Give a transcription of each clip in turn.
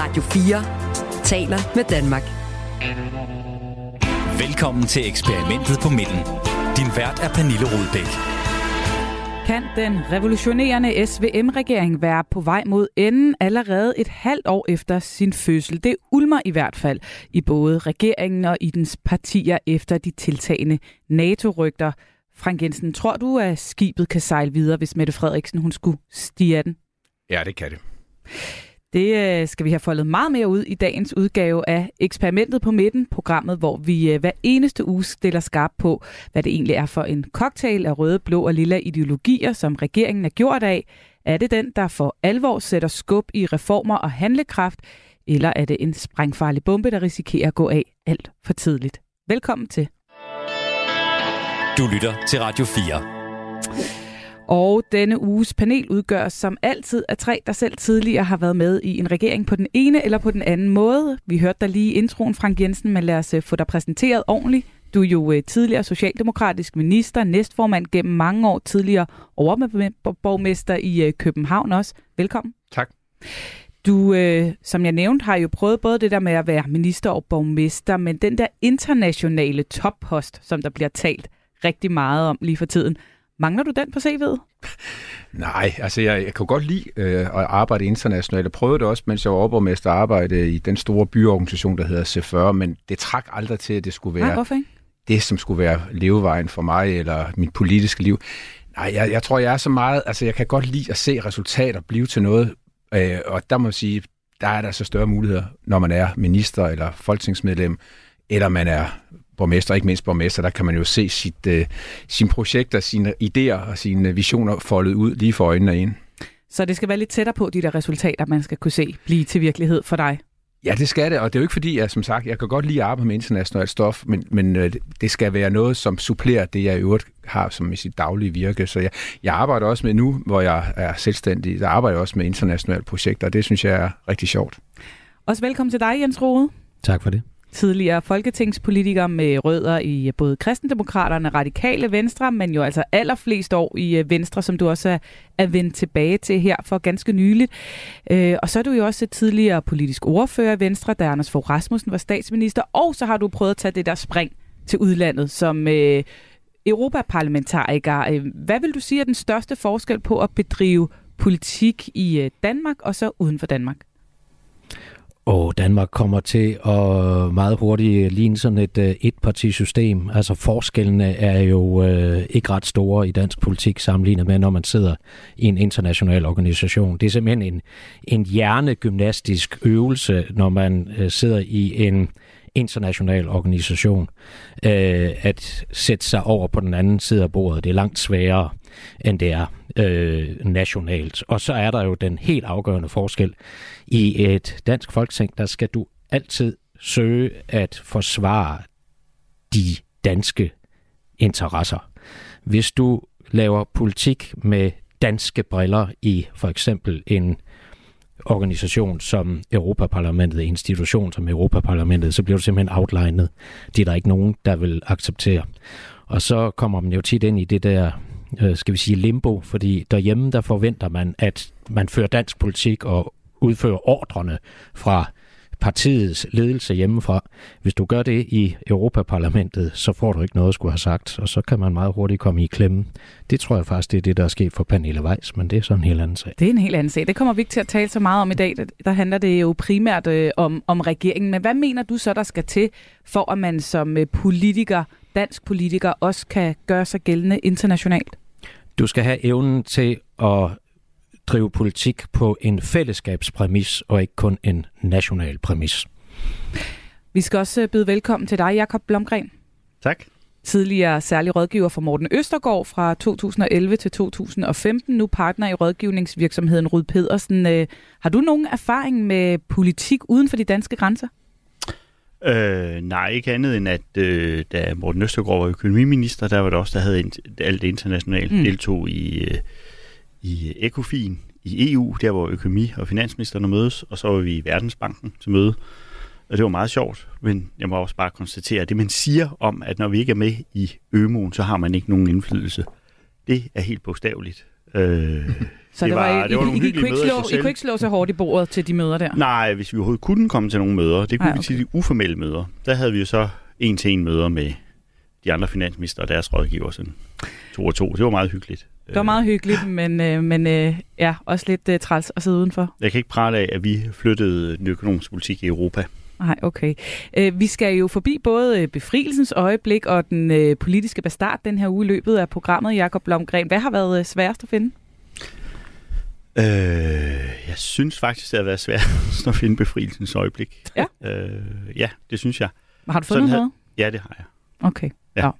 Radio 4 taler med Danmark. Velkommen til eksperimentet på midten. Din vært er Pernille Rudbæk. Kan den revolutionerende SVM-regering være på vej mod enden allerede et halvt år efter sin fødsel? Det ulmer i hvert fald i både regeringen og i dens partier efter de tiltagende NATO-rygter. Frank Jensen, tror du, at skibet kan sejle videre, hvis Mette Frederiksen hun skulle stige af den? Ja, det kan det. Det øh, skal vi have foldet meget mere ud i dagens udgave af Eksperimentet på midten, programmet, hvor vi øh, hver eneste uge stiller skarp på, hvad det egentlig er for en cocktail af røde, blå og lilla ideologier, som regeringen er gjort af. Er det den, der for alvor sætter skub i reformer og handlekraft, eller er det en sprængfarlig bombe, der risikerer at gå af alt for tidligt? Velkommen til. Du lytter til Radio 4. Og denne uges panel udgøres som altid af tre, der selv tidligere har været med i en regering på den ene eller på den anden måde. Vi hørte dig lige introen, Frank Jensen, men lad os øh, få dig præsenteret ordentligt. Du er jo øh, tidligere socialdemokratisk minister, næstformand gennem mange år, tidligere overborgmester i øh, København også. Velkommen. Tak. Du, øh, som jeg nævnte, har jo prøvet både det der med at være minister og borgmester, men den der internationale toppost, som der bliver talt rigtig meget om lige for tiden, Mangler du den på CV'et? Nej, altså jeg, jeg kan godt lide øh, at arbejde internationalt. Jeg prøvede det også, mens jeg var overborgmester, arbejde i den store byorganisation, der hedder C40, men det trak aldrig til, at det skulle være Nej, det, som skulle være levevejen for mig eller mit politiske liv. Nej, jeg, jeg tror, jeg er så meget... Altså, jeg kan godt lide at se resultater blive til noget, øh, og der må jeg sige, der er der så større muligheder, når man er minister eller folketingsmedlem, eller man er borgmester, ikke mindst borgmester, der kan man jo se sit, uh, sine projekter, sine idéer og sine visioner foldet ud lige for øjnene af en. Så det skal være lidt tættere på de der resultater, man skal kunne se blive til virkelighed for dig? Ja, det skal det, og det er jo ikke fordi, jeg som sagt, jeg kan godt lide at arbejde med internationalt stof, men, men øh, det skal være noget, som supplerer det, jeg i øvrigt har som i sit daglige virke. Så jeg, jeg arbejder også med nu, hvor jeg er selvstændig, der arbejder jeg også med internationale projekter, og det synes jeg er rigtig sjovt. Også velkommen til dig, Jens Rode. Tak for det tidligere folketingspolitiker med rødder i øh, både kristendemokraterne, radikale venstre, men jo altså allerflest år i øh, Venstre, som du også er, er vendt tilbage til her for ganske nyligt. Øh, og så er du jo også tidligere politisk ordfører i Venstre, da Anders Fogh Rasmussen var statsminister, og så har du prøvet at tage det der spring til udlandet som øh, europaparlamentariker. Øh, hvad vil du sige er den største forskel på at bedrive politik i Danmark og så uden for Danmark? Og Danmark kommer til at meget hurtigt ligne sådan et øh, etpartisystem. Altså forskellene er jo øh, ikke ret store i dansk politik sammenlignet med, når man sidder i en international organisation. Det er simpelthen en, en hjernegymnastisk øvelse, når man øh, sidder i en international organisation, øh, at sætte sig over på den anden side af bordet. Det er langt sværere, end det er øh, nationalt. Og så er der jo den helt afgørende forskel. I et dansk folketing, der skal du altid søge at forsvare de danske interesser. Hvis du laver politik med danske briller i for eksempel en organisation som Europaparlamentet, institution som Europaparlamentet, så bliver du simpelthen outlinet. Det er der ikke nogen, der vil acceptere. Og så kommer man jo tit ind i det der øh, skal vi sige, limbo, fordi derhjemme der forventer man, at man fører dansk politik og udfører ordrene fra partiets ledelse hjemmefra. Hvis du gør det i Europaparlamentet, så får du ikke noget at skulle have sagt, og så kan man meget hurtigt komme i klemme. Det tror jeg faktisk, det er det, der er sket for Pernille Weiss, men det er sådan en helt anden sag. Det er en helt anden sag. Det kommer vi ikke til at tale så meget om i dag. Der handler det jo primært øh, om, om regeringen. Men hvad mener du så, der skal til, for at man som øh, politiker dansk politiker også kan gøre sig gældende internationalt? Du skal have evnen til at drive politik på en fællesskabspræmis og ikke kun en national præmis. Vi skal også byde velkommen til dig, Jakob Blomgren. Tak. Tidligere særlig rådgiver for Morten Østergaard fra 2011 til 2015, nu partner i rådgivningsvirksomheden Rud Pedersen. Øh, har du nogen erfaring med politik uden for de danske grænser? Øh, nej, ikke andet end at øh, da Morten Østergaard var økonomiminister, der var det også, der havde alt det internationalt mm. deltog i, øh, i ECOFIN i EU, der hvor økonomi- og finansministerne mødes, og så var vi i Verdensbanken til møde. Og det var meget sjovt, men jeg må også bare konstatere, at det man siger om, at når vi ikke er med i ømoen, så har man ikke nogen indflydelse. Det er helt bogstaveligt. Øh, så det, det var, var, det var nogle I, I, kunne ikke slå, I kunne ikke slå så hårdt i bordet til de møder der? Nej, hvis vi overhovedet kunne komme til nogle møder, det kunne Ej, okay. vi til de uformelle møder. Der havde vi jo så en-til-en møder med de andre finansminister og deres rådgiver sådan to og to. Det var meget hyggeligt. Det var meget hyggeligt, men, øh, men øh, ja, også lidt øh, træls at sidde udenfor. Jeg kan ikke prale af, at vi flyttede den økonomiske politik i Europa. Nej, okay. Øh, vi skal jo forbi både øh, befrielsens øjeblik og den øh, politiske bastard den her uge i løbet af programmet, Jakob Blomgren. Hvad har været øh, sværest at finde? Øh, jeg synes faktisk, det har været svært at finde befrielsens øjeblik. Ja? Øh, ja, det synes jeg. Har du fundet noget? Ja, det har jeg. Okay. Ja. ja.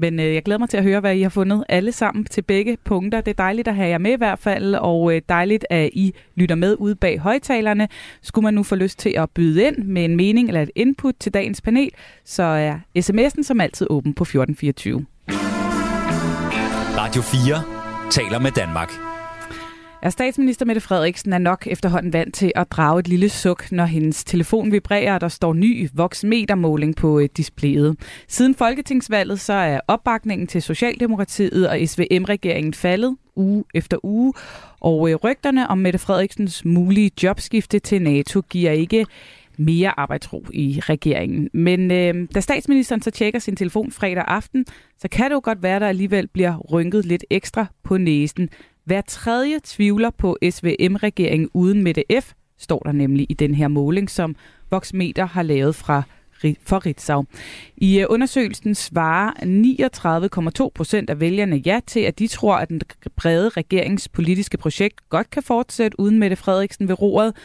Men øh, jeg glæder mig til at høre, hvad I har fundet alle sammen til begge punkter. Det er dejligt at have jer med i hvert fald, og øh, dejligt, at I lytter med ude bag højtalerne. Skulle man nu få lyst til at byde ind med en mening eller et input til dagens panel, så er sms'en som altid åben på 1424. Radio 4 taler med Danmark. Er statsminister Mette Frederiksen er nok efterhånden vant til at drage et lille suk, når hendes telefon vibrerer, og der står ny voksmetermåling på øh, displayet. Siden folketingsvalget så er opbakningen til Socialdemokratiet og SVM-regeringen faldet uge efter uge, og øh, rygterne om Mette Frederiksens mulige jobskifte til NATO giver ikke mere arbejdsro i regeringen. Men øh, da statsministeren så tjekker sin telefon fredag aften, så kan det jo godt være, at der alligevel bliver rynket lidt ekstra på næsen. Hver tredje tvivler på SVM-regeringen uden Mette F., står der nemlig i den her måling, som Voxmeter har lavet fra for Ritzau. I øh, undersøgelsen svarer 39,2 procent af vælgerne ja til, at de tror, at den brede regeringspolitiske projekt godt kan fortsætte uden Mette Frederiksen ved roret,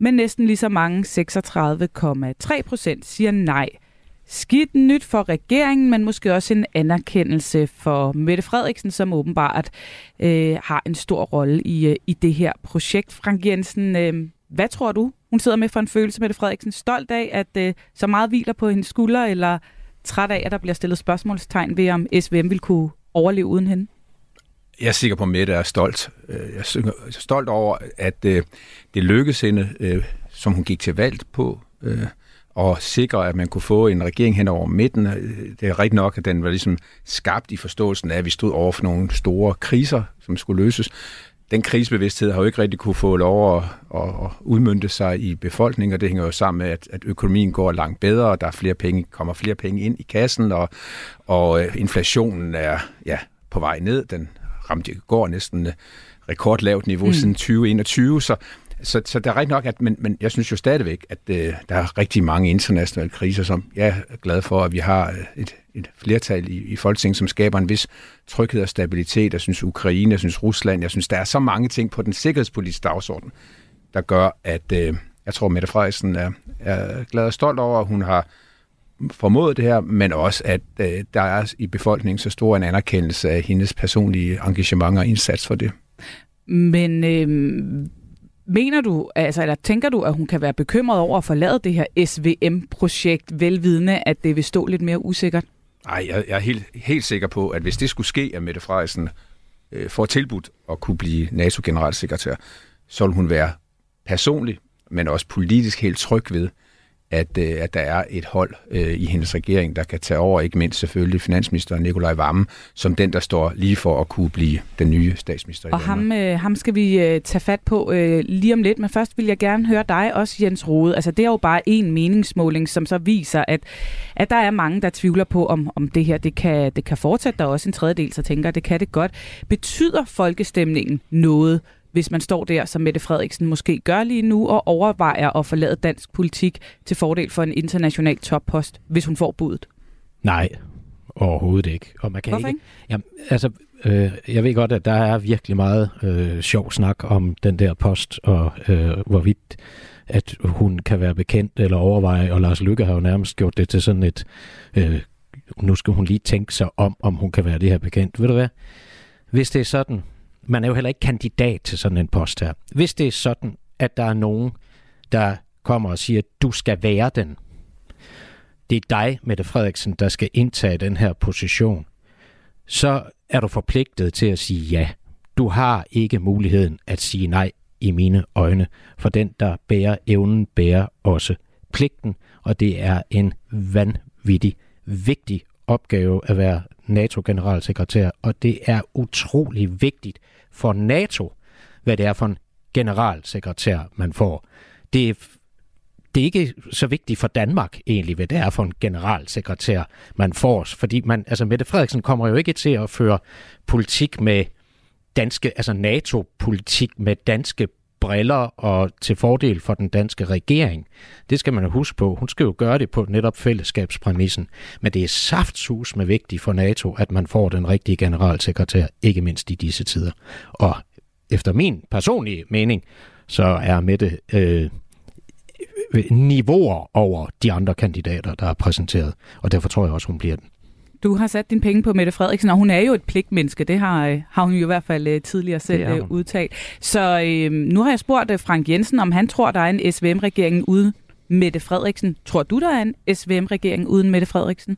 men næsten lige så mange, 36,3 procent, siger nej skidt nyt for regeringen, men måske også en anerkendelse for Mette Frederiksen, som åbenbart øh, har en stor rolle i, øh, i det her projekt. Frank Jensen, øh, hvad tror du, hun sidder med for en følelse, Mette Frederiksen? Stolt af, at øh, så meget hviler på hendes skuldre, eller træt af, at der bliver stillet spørgsmålstegn ved, om SVM vil kunne overleve uden hende? Jeg er sikker på, at Mette er stolt. Øh, jeg er stolt over, at øh, det lykkedes hende, øh, som hun gik til valg på, og sikre, at man kunne få en regering hen over midten. Det er rigtigt nok, at den var ligesom skabt i forståelsen af, at vi stod over for nogle store kriser, som skulle løses. Den krisebevidsthed har jo ikke rigtig kunne få lov at, at udmynde sig i befolkningen, og det hænger jo sammen med, at, at økonomien går langt bedre, og der er flere penge, kommer flere penge ind i kassen, og, og øh, inflationen er ja, på vej ned. Den ramte går næsten rekordlavt niveau mm. siden 2021, så så, så der er rigtig nok, at, men, men jeg synes jo stadigvæk, at øh, der er rigtig mange internationale kriser, som jeg er glad for, at vi har øh, et, et flertal i, i Folketinget, som skaber en vis tryghed og stabilitet. Jeg synes Ukraine, jeg synes Rusland, jeg synes, der er så mange ting på den sikkerhedspolitiske dagsorden, der gør, at øh, jeg tror, Mette Frederiksen er, er glad og stolt over, at hun har formået det her, men også, at øh, der er i befolkningen så stor en anerkendelse af hendes personlige engagement og indsats for det. Men øh, Mener du, altså, eller tænker du, at hun kan være bekymret over at forlade det her SVM-projekt, velvidende, at det vil stå lidt mere usikkert? Nej, jeg, jeg er helt, helt sikker på, at hvis det skulle ske, at Mette Frederiksen øh, får tilbudt at kunne blive NATO-generalsekretær, så vil hun være personlig, men også politisk helt tryg ved, at, øh, at der er et hold øh, i hendes regering, der kan tage over, ikke mindst selvfølgelig finansminister Nikolaj Vammen, som den, der står lige for at kunne blive den nye statsminister Og ham, øh, ham skal vi øh, tage fat på øh, lige om lidt, men først vil jeg gerne høre dig også, Jens Rode. Altså det er jo bare en meningsmåling, som så viser, at, at der er mange, der tvivler på, om, om det her det kan, det kan fortsætte. Der er også en tredjedel, der tænker, det kan det godt. Betyder folkestemningen noget hvis man står der, som Mette Frederiksen måske gør lige nu, og overvejer at forlade dansk politik til fordel for en international toppost, hvis hun får budet? Nej, overhovedet ikke. Og man kan Hvorfor ikke? Jamen, altså, øh, jeg ved godt, at der er virkelig meget øh, sjov snak om den der post, og øh, hvorvidt at hun kan være bekendt eller overveje, og Lars Lykke har jo nærmest gjort det til sådan et, øh, nu skal hun lige tænke sig om, om hun kan være det her bekendt. Ved du hvad? Hvis det er sådan, man er jo heller ikke kandidat til sådan en post her. Hvis det er sådan, at der er nogen, der kommer og siger, at du skal være den, det er dig, Mette Frederiksen, der skal indtage den her position, så er du forpligtet til at sige ja. Du har ikke muligheden at sige nej i mine øjne, for den, der bærer evnen, bærer også pligten, og det er en vanvittig vigtig opgave at være NATO-generalsekretær, og det er utrolig vigtigt for NATO, hvad det er for en generalsekretær, man får. Det er det er ikke så vigtigt for Danmark egentlig, hvad det er for en generalsekretær, man får. Fordi man, altså Mette Frederiksen kommer jo ikke til at føre politik med danske, altså NATO-politik med danske briller og til fordel for den danske regering. Det skal man jo huske på. Hun skal jo gøre det på netop fællesskabspræmissen. Men det er saftsus med vigtigt for NATO, at man får den rigtige generalsekretær, ikke mindst i disse tider. Og efter min personlige mening, så er Mette øh, niveauer over de andre kandidater, der er præsenteret. Og derfor tror jeg også, hun bliver den. Du har sat dine penge på Mette Frederiksen, og hun er jo et pligtmenneske. Det har, øh, har hun jo i hvert fald øh, tidligere selv øh, udtalt. Så øh, nu har jeg spurgt Frank Jensen, om han tror, der er en SVM-regering uden Mette Frederiksen. Tror du, der er en SVM-regering uden Mette Frederiksen?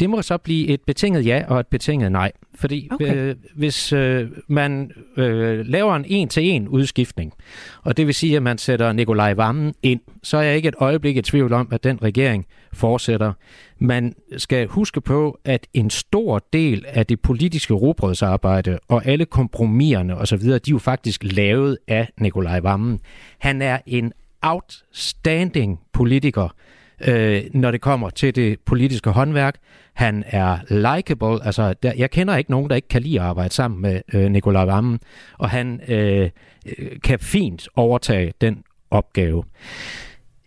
Det må så blive et betinget ja og et betinget nej. Fordi okay. øh, hvis øh, man øh, laver en en-til-en udskiftning, og det vil sige, at man sætter Nikolaj Vammen ind, så er jeg ikke et øjeblik i tvivl om, at den regering fortsætter. Man skal huske på, at en stor del af det politiske robrødsarbejde og alle kompromiserne osv., de er jo faktisk lavet af Nikolaj Vammen. Han er en outstanding politiker, øh, når det kommer til det politiske håndværk. Han er likable, altså der, jeg kender ikke nogen, der ikke kan lide at arbejde sammen med øh, Nikolaj Vammen, og han øh, øh, kan fint overtage den opgave.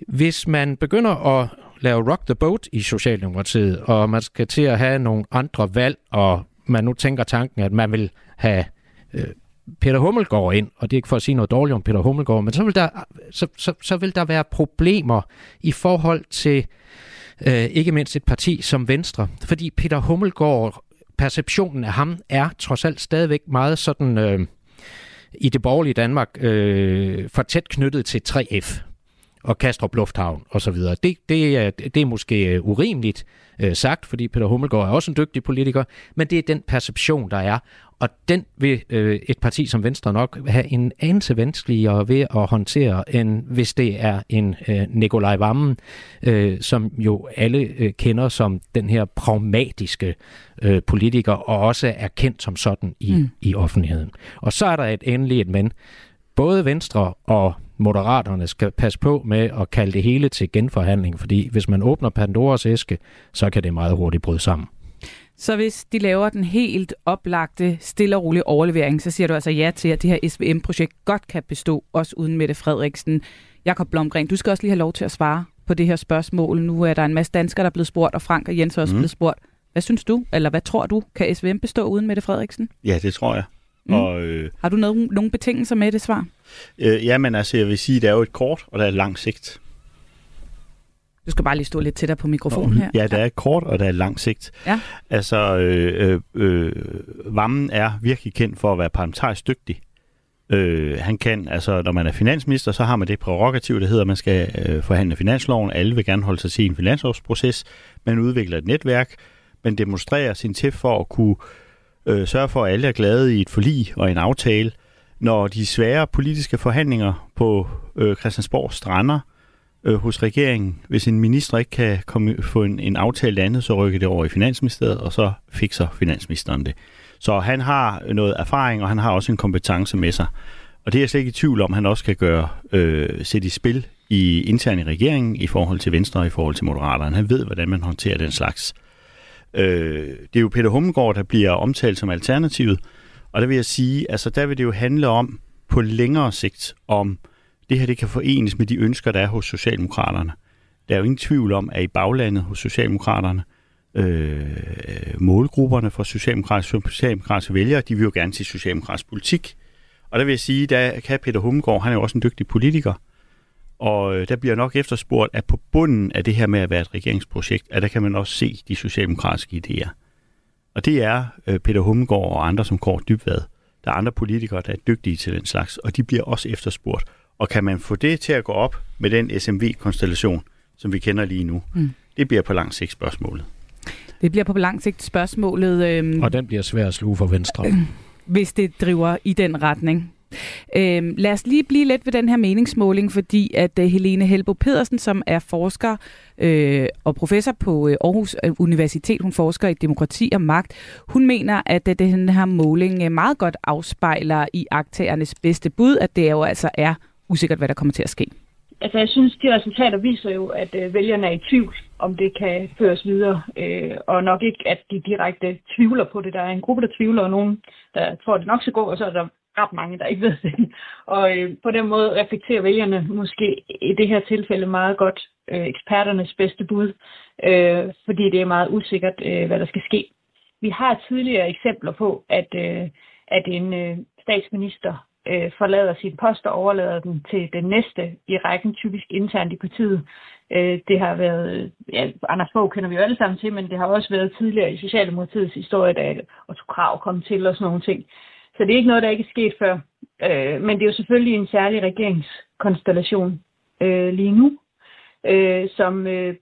Hvis man begynder at lave rock the boat i Socialdemokratiet, og man skal til at have nogle andre valg, og man nu tænker tanken, at man vil have øh, Peter Hummelgaard ind, og det er ikke for at sige noget dårligt om Peter Hummelgaard, men så vil der, så, så, så vil der være problemer i forhold til øh, ikke mindst et parti som Venstre, fordi Peter Hummelgaard, perceptionen af ham er trods alt stadigvæk meget sådan øh, i det borgerlige Danmark øh, for tæt knyttet til 3F og Kastrup Lufthavn osv. Det, det, er, det er måske øh, urimeligt øh, sagt, fordi Peter Hummelgaard er også en dygtig politiker, men det er den perception, der er. Og den vil øh, et parti som Venstre nok have en anelse vanskeligere ved at håndtere, end hvis det er en øh, Nikolaj Vammen, øh, som jo alle øh, kender som den her pragmatiske øh, politiker, og også er kendt som sådan i, mm. i offentligheden. Og så er der et endelig et men. Både Venstre og Moderaterne skal passe på med at kalde det hele til genforhandling, fordi hvis man åbner Pandoras æske, så kan det meget hurtigt bryde sammen. Så hvis de laver den helt oplagte, stille og rolige overlevering, så siger du altså ja til, at det her SVM-projekt godt kan bestå, også uden Mette Frederiksen. Jakob Blomgren, du skal også lige have lov til at svare på det her spørgsmål. Nu er der en masse danskere, der er blevet spurgt, og Frank og Jens er også mm. blevet spurgt. Hvad synes du, eller hvad tror du, kan SVM bestå uden Mette Frederiksen? Ja, det tror jeg. Mm. Og, øh, Har du noget, nogle betingelser med det svar? Øh, ja, men altså, jeg vil sige, det er jo et kort, og der er et langt sigt. Du skal bare lige stå lidt tættere på mikrofonen her. Ja, der er et kort, og der er et langt sigt. Ja. Altså, øh, øh, øh, Vammen er virkelig kendt for at være parlamentarisk dygtig. Øh, han kan, altså når man er finansminister, så har man det prerogativ, der hedder, at man skal øh, forhandle finansloven. Alle vil gerne holde sig til en finanslovsproces. Man udvikler et netværk. Man demonstrerer sin til for at kunne øh, sørge for, at alle er glade i et forlig og en aftale. Når de svære politiske forhandlinger på øh, Christiansborg strander, øh, hos regeringen. Hvis en minister ikke kan komme, få en, en aftale landet, så rykker det over i Finansministeriet, og så fikser Finansministeren det. Så han har noget erfaring, og han har også en kompetence med sig. Og det er jeg slet ikke i tvivl om, han også kan gøre øh, sætte i spil i intern i regeringen i forhold til Venstre og i forhold til Moderaterne. Han ved, hvordan man håndterer den slags. Øh, det er jo Peter Hummelgaard, der bliver omtalt som alternativet, og der vil jeg sige, altså der vil det jo handle om på længere sigt, om det her det kan forenes med de ønsker, der er hos Socialdemokraterne. Der er jo ingen tvivl om, at i baglandet hos Socialdemokraterne, øh, målgrupperne for socialdemokratiske, socialdemokratiske vælgere, de vil jo gerne til socialdemokratisk politik. Og der vil jeg sige, der kan Peter Hummelgaard, han er jo også en dygtig politiker, og øh, der bliver nok efterspurgt, at på bunden af det her med at være et regeringsprojekt, at der kan man også se de socialdemokratiske idéer. Og det er øh, Peter Hummelgaard og andre som Kåre Dybvad. Der er andre politikere, der er dygtige til den slags, og de bliver også efterspurgt. Og kan man få det til at gå op med den SMV-konstellation, som vi kender lige nu? Mm. Det bliver på lang sigt spørgsmålet. Det bliver på lang sigt spørgsmålet. Øhm, og den bliver svær at sluge for Venstre. Øh, hvis det driver i den retning. Øhm, lad os lige blive lidt ved den her meningsmåling, fordi at uh, Helene Helbo Pedersen, som er forsker øh, og professor på øh, Aarhus øh, Universitet, hun forsker i demokrati og magt, hun mener, at uh, den her måling uh, meget godt afspejler i aktagernes bedste bud, at det jo altså er usikkert, hvad der kommer til at ske. Altså, jeg synes, de resultater viser jo, at øh, vælgerne er i tvivl, om det kan føres videre, øh, og nok ikke, at de direkte tvivler på det. Der er en gruppe, der tvivler, og nogen, der tror, det nok skal gå, og så er der ret mange, der ikke ved det. Og øh, på den måde reflekterer vælgerne måske i det her tilfælde meget godt øh, eksperternes bedste bud, øh, fordi det er meget usikkert, øh, hvad der skal ske. Vi har tidligere eksempler på, at, øh, at en øh, statsminister øh, forlader sin post og overlader den til den næste i rækken, typisk internt i partiet. Øh, det har været, ja, Anders Fogh kender vi jo alle sammen til, men det har også været tidligere i Socialdemokratiets historie, da Otto Krav kom til og sådan nogle ting. Så det er ikke noget, der ikke er sket før. Øh, men det er jo selvfølgelig en særlig regeringskonstellation øh, lige nu, øh, som, øh,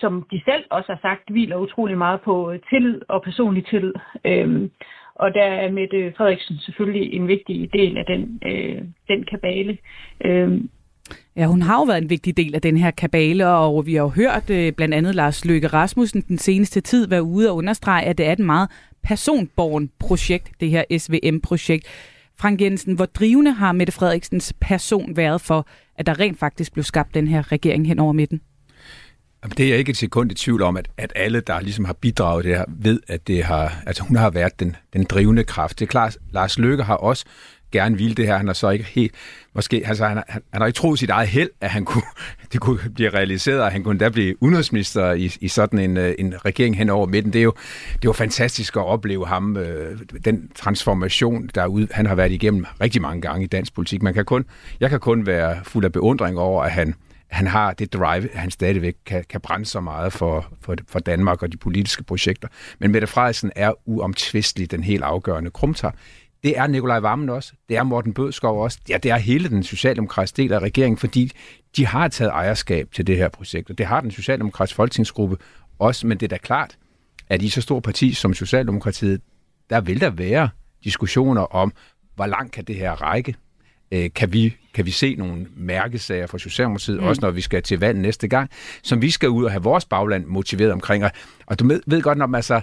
som de selv også har sagt, hviler utrolig meget på øh, tillid og personlig tillid. Øh, og der er Mette Frederiksen selvfølgelig en vigtig del af den, øh, den kabale. Øh, Ja, hun har jo været en vigtig del af den her kabale, og vi har jo hørt øh, blandt andet Lars Løkke Rasmussen den seneste tid være ude og understrege, at det er et meget personborgen projekt, det her SVM-projekt. Frank Jensen, hvor drivende har Mette Frederiksens person været for, at der rent faktisk blev skabt den her regering hen over midten? Det er jeg ikke et sekund i tvivl om, at, at alle, der ligesom har bidraget det her, ved, at det har, altså hun har været den, den drivende kraft. Det er klart, Lars Løkke har også gerne ville det her. Han har så ikke helt, måske, altså han, han, han har ikke troet sit eget held, at han kunne, det kunne blive realiseret, og han kunne da blive udenrigsminister i, i sådan en, øh, en regering hen over midten. Det er jo, det var fantastisk at opleve ham, øh, den transformation, der ud, han har været igennem rigtig mange gange i dansk politik. Man kan kun, jeg kan kun være fuld af beundring over, at han, han har det drive, at han stadigvæk kan, kan brænde så meget for, for, for Danmark og de politiske projekter. Men Mette Frederiksen er uomtvistelig den helt afgørende krumtar. Det er Nikolaj Vammen også. Det er Morten Bødskov også. Ja, det er hele den socialdemokratiske del af regeringen, fordi de har taget ejerskab til det her projekt. Og det har den socialdemokratiske folketingsgruppe også. Men det er da klart, at i så stor parti som Socialdemokratiet, der vil der være diskussioner om, hvor langt kan det her række? Øh, kan vi, kan vi se nogle mærkesager for Socialdemokratiet, mm. også når vi skal til valg næste gang, som vi skal ud og have vores bagland motiveret omkring. Og, og du ved, ved godt, når man altså,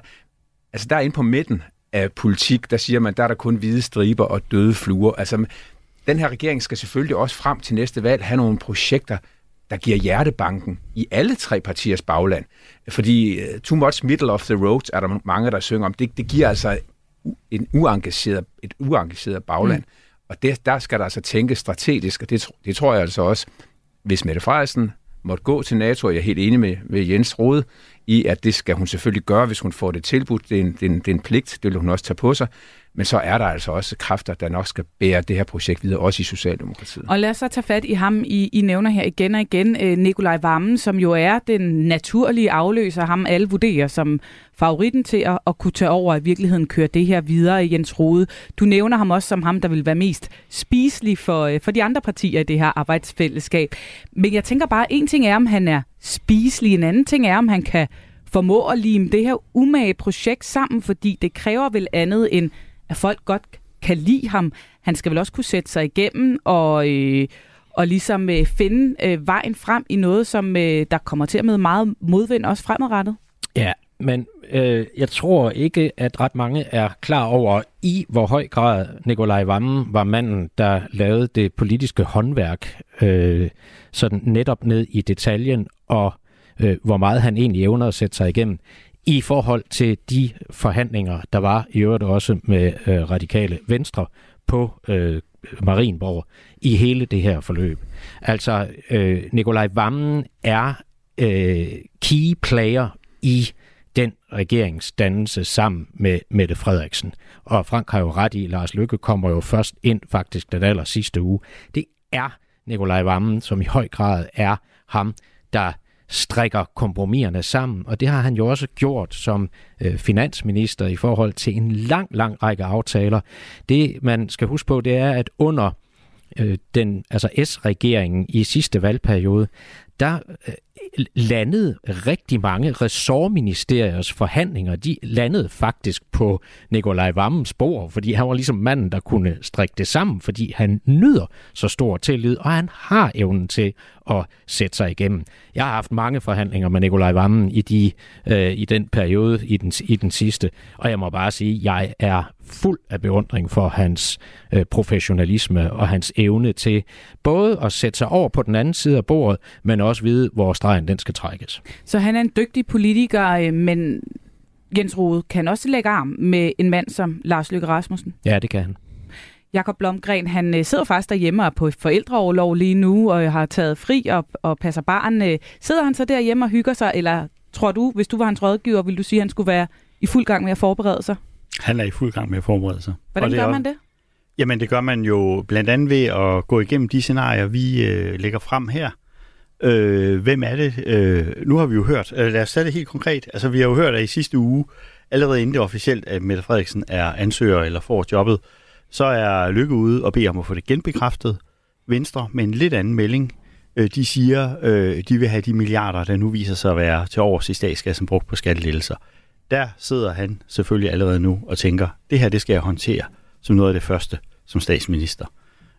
altså der inde på midten af politik, der siger man, der er der kun hvide striber og døde fluer. Altså, den her regering skal selvfølgelig også frem til næste valg have nogle projekter, der giver hjertebanken i alle tre partiers bagland. Fordi uh, too much middle of the road er der mange, der synger om. Det, det giver altså en uengageret, et uengageret bagland. Mm. Og det, der skal der altså tænke strategisk, og det, det tror jeg altså også, hvis Mette Frederiksen måtte gå til NATO, og jeg er helt enig med, med Jens Rode i, at det skal hun selvfølgelig gøre, hvis hun får det tilbudt. Det er en, det er en, det er en pligt, det vil hun også tage på sig. Men så er der altså også kræfter, der nok skal bære det her projekt videre, også i Socialdemokratiet. Og lad os så tage fat i ham, I, I nævner her igen og igen, øh, Nikolaj Vammen, som jo er den naturlige afløser, ham alle vurderer som favoritten til at, at kunne tage over og i virkeligheden køre det her videre, Jens Rode. Du nævner ham også som ham, der vil være mest spiselig for, øh, for de andre partier i det her arbejdsfællesskab. Men jeg tænker bare, en ting er, om han er spiselig, en anden ting er, om han kan formå at lime det her umage projekt sammen, fordi det kræver vel andet end at folk godt kan lide ham. Han skal vel også kunne sætte sig igennem og, øh, og ligesom øh, finde øh, vejen frem i noget, som øh, der kommer til at med meget modvind også fremadrettet. Ja, men øh, jeg tror ikke, at ret mange er klar over, i hvor høj grad Nikolaj Vammen var manden, der lavede det politiske håndværk øh, sådan netop ned i detaljen, og øh, hvor meget han egentlig evner at sætte sig igennem i forhold til de forhandlinger, der var i øvrigt også med øh, radikale venstre på øh, Marienborg i hele det her forløb. Altså, øh, Nikolaj Vammen er øh, key player i den regeringsdannelse sammen med Mette Frederiksen. Og Frank har jo ret i, Lars Lykke kommer jo først ind faktisk den aller sidste uge. Det er Nikolaj Vammen, som i høj grad er ham, der strikker kompromiserne sammen, og det har han jo også gjort som øh, finansminister i forhold til en lang, lang række aftaler. Det man skal huske på, det er, at under øh, den altså S-regeringen i sidste valgperiode, der øh, landede rigtig mange ressortministeriers forhandlinger, de landede faktisk på Nikolaj Vammens bord, fordi han var ligesom manden, der kunne strikke det sammen, fordi han nyder så stor tillid, og han har evnen til at sætte sig igennem. Jeg har haft mange forhandlinger med Nikolaj Vammen i, de, øh, i den periode, i den, i den sidste, og jeg må bare sige, at jeg er fuld af beundring for hans øh, professionalisme og hans evne til både at sætte sig over på den anden side af bordet, men også vide, hvor stregen den skal trækkes. Så han er en dygtig politiker, øh, men Jens Rode kan også lægge arm med en mand som Lars Løkke Rasmussen. Ja, det kan han. Jakob Blomgren, han øh, sidder faktisk derhjemme og på forældreoverlov lige nu, og har taget fri og, og passer barn. Øh, sidder han så derhjemme og hygger sig, eller tror du, hvis du var hans rådgiver, ville du sige, at han skulle være i fuld gang med at forberede sig? Han er i fuld gang med at forberede sig. Hvordan gør man det? Jamen det gør man jo blandt andet ved at gå igennem de scenarier, vi øh, lægger frem her. Øh, hvem er det? Øh, nu har vi jo hørt, øh, lad os tage det helt konkret. Altså vi har jo hørt, at i sidste uge, allerede inden det officielt, at Mette Frederiksen er ansøger eller får jobbet, så er Lykke ude og beder om at få det genbekræftet. Venstre med en lidt anden melding. Øh, de siger, øh, de vil have de milliarder, der nu viser sig at være til års i statskassen brugt på skattelettelser. Der sidder han selvfølgelig allerede nu og tænker, det her det skal jeg håndtere som noget af det første som statsminister.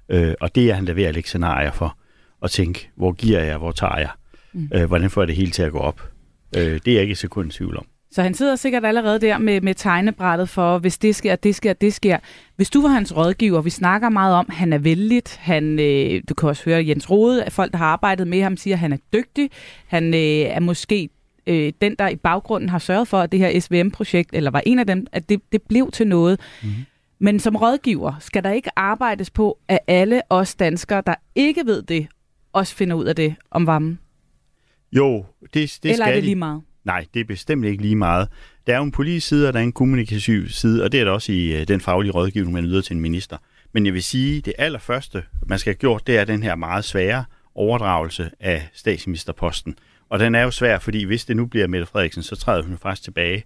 Øh, og det er han da ved at lægge scenarier for og tænke, hvor giver jeg, hvor tager jeg? Mm. hvordan får jeg det hele til at gå op? det er jeg ikke et sekund tvivl om. Så han sidder sikkert allerede der med, med tegnebrættet for, hvis det sker, det sker, det sker. Hvis du var hans rådgiver, vi snakker meget om, han er vældigt, han, øh, du kan også høre Jens Rode, at folk, der har arbejdet med ham, siger, at han er dygtig, han øh, er måske øh, den, der i baggrunden har sørget for, at det her SVM-projekt, eller var en af dem, at det, det blev til noget. Mm-hmm. Men som rådgiver skal der ikke arbejdes på, at alle os danskere, der ikke ved det, også finder ud af det om varmen? Jo, det, det Eller skal er det lige meget? Nej, det er bestemt ikke lige meget. Der er jo en politisk side, og der er en kommunikativ side, og det er der også i øh, den faglige rådgivning, man yder til en minister. Men jeg vil sige, det allerførste, man skal have gjort, det er den her meget svære overdragelse af statsministerposten. Og den er jo svær, fordi hvis det nu bliver Mette Frederiksen, så træder hun faktisk tilbage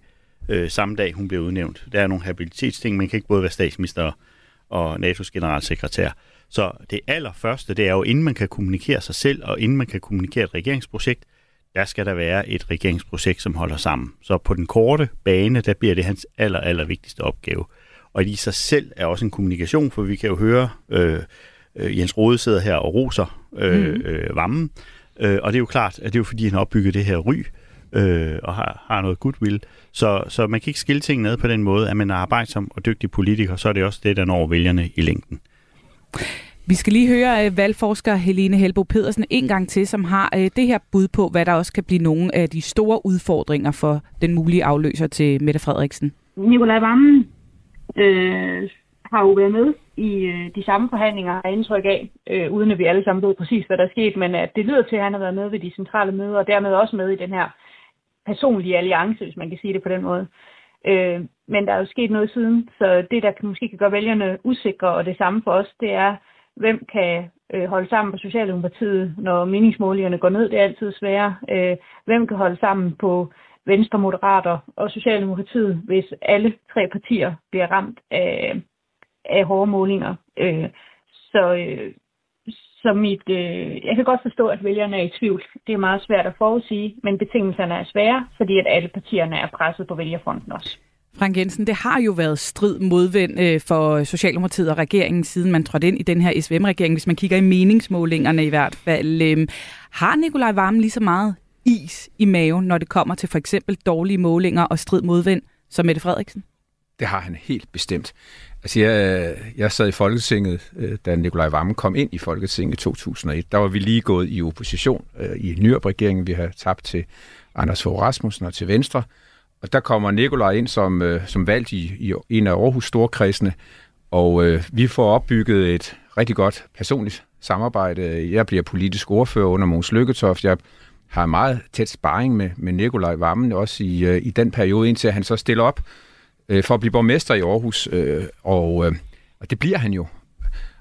øh, samme dag, hun bliver udnævnt. Der er nogle habilitetsting, man kan ikke både være statsminister og NATO's generalsekretær. Så det allerførste, det er jo, inden man kan kommunikere sig selv, og inden man kan kommunikere et regeringsprojekt, der skal der være et regeringsprojekt, som holder sammen. Så på den korte bane, der bliver det hans aller, aller vigtigste opgave. Og i sig selv er også en kommunikation, for vi kan jo høre, øh, øh, Jens Rode sidder her og roser øh, mm. øh, vammen, øh, og det er jo klart, at det er jo fordi, han har opbygget det her ry, øh, og har, har noget goodwill. Så, så man kan ikke skille ting ned på den måde, at man er arbejdsom og dygtig politiker, så er det også det, der når vælgerne i længden. Vi skal lige høre uh, valgforsker Helene Helbo Pedersen en gang til, som har uh, det her bud på, hvad der også kan blive nogle af de store udfordringer for den mulige afløser til Mette Frederiksen. Nikolaj Vammen øh, har jo været med i øh, de samme forhandlinger, har indtryk af, øh, uden at vi alle sammen ved præcis, hvad der er sket, men at det lyder til, at han har været med ved de centrale møder, og dermed også med i den her personlige alliance, hvis man kan sige det på den måde. Øh, men der er jo sket noget siden, så det, der måske kan gøre vælgerne usikre, og det samme for os, det er, hvem kan øh, holde sammen på Socialdemokratiet, når meningsmålingerne går ned, det er altid sværere. Øh, hvem kan holde sammen på Venstre, Moderater og Socialdemokratiet, hvis alle tre partier bliver ramt af, af hårde målinger. Øh, så, øh, så mit, øh, jeg kan godt forstå, at vælgerne er i tvivl. Det er meget svært at forudsige, men betingelserne er svære, fordi at alle partierne er presset på vælgerfronten også. Frank Jensen, det har jo været strid modvind øh, for Socialdemokratiet og regeringen, siden man trådte ind i den her SVM-regering, hvis man kigger i meningsmålingerne i hvert fald. Øh, har Nikolaj Vammen lige så meget is i maven, når det kommer til for eksempel dårlige målinger og strid modvind, som Mette Frederiksen? Det har han helt bestemt. Altså, jeg, øh, jeg sad i Folketinget, øh, da Nikolaj Vammen kom ind i Folketinget i 2001. Der var vi lige gået i opposition i i Nyrup-regeringen. Vi havde tabt til Anders Fogh Rasmussen og til Venstre. Og der kommer Nikolaj ind som, som valgt i, i en af Aarhus Storkredsene, og øh, vi får opbygget et rigtig godt personligt samarbejde. Jeg bliver politisk ordfører under Mogens Lykketoft. Jeg har meget tæt sparring med, med Nikolaj Vammen, også i, øh, i den periode, indtil han så stiller op øh, for at blive borgmester i Aarhus. Øh, og, øh, og det bliver han jo.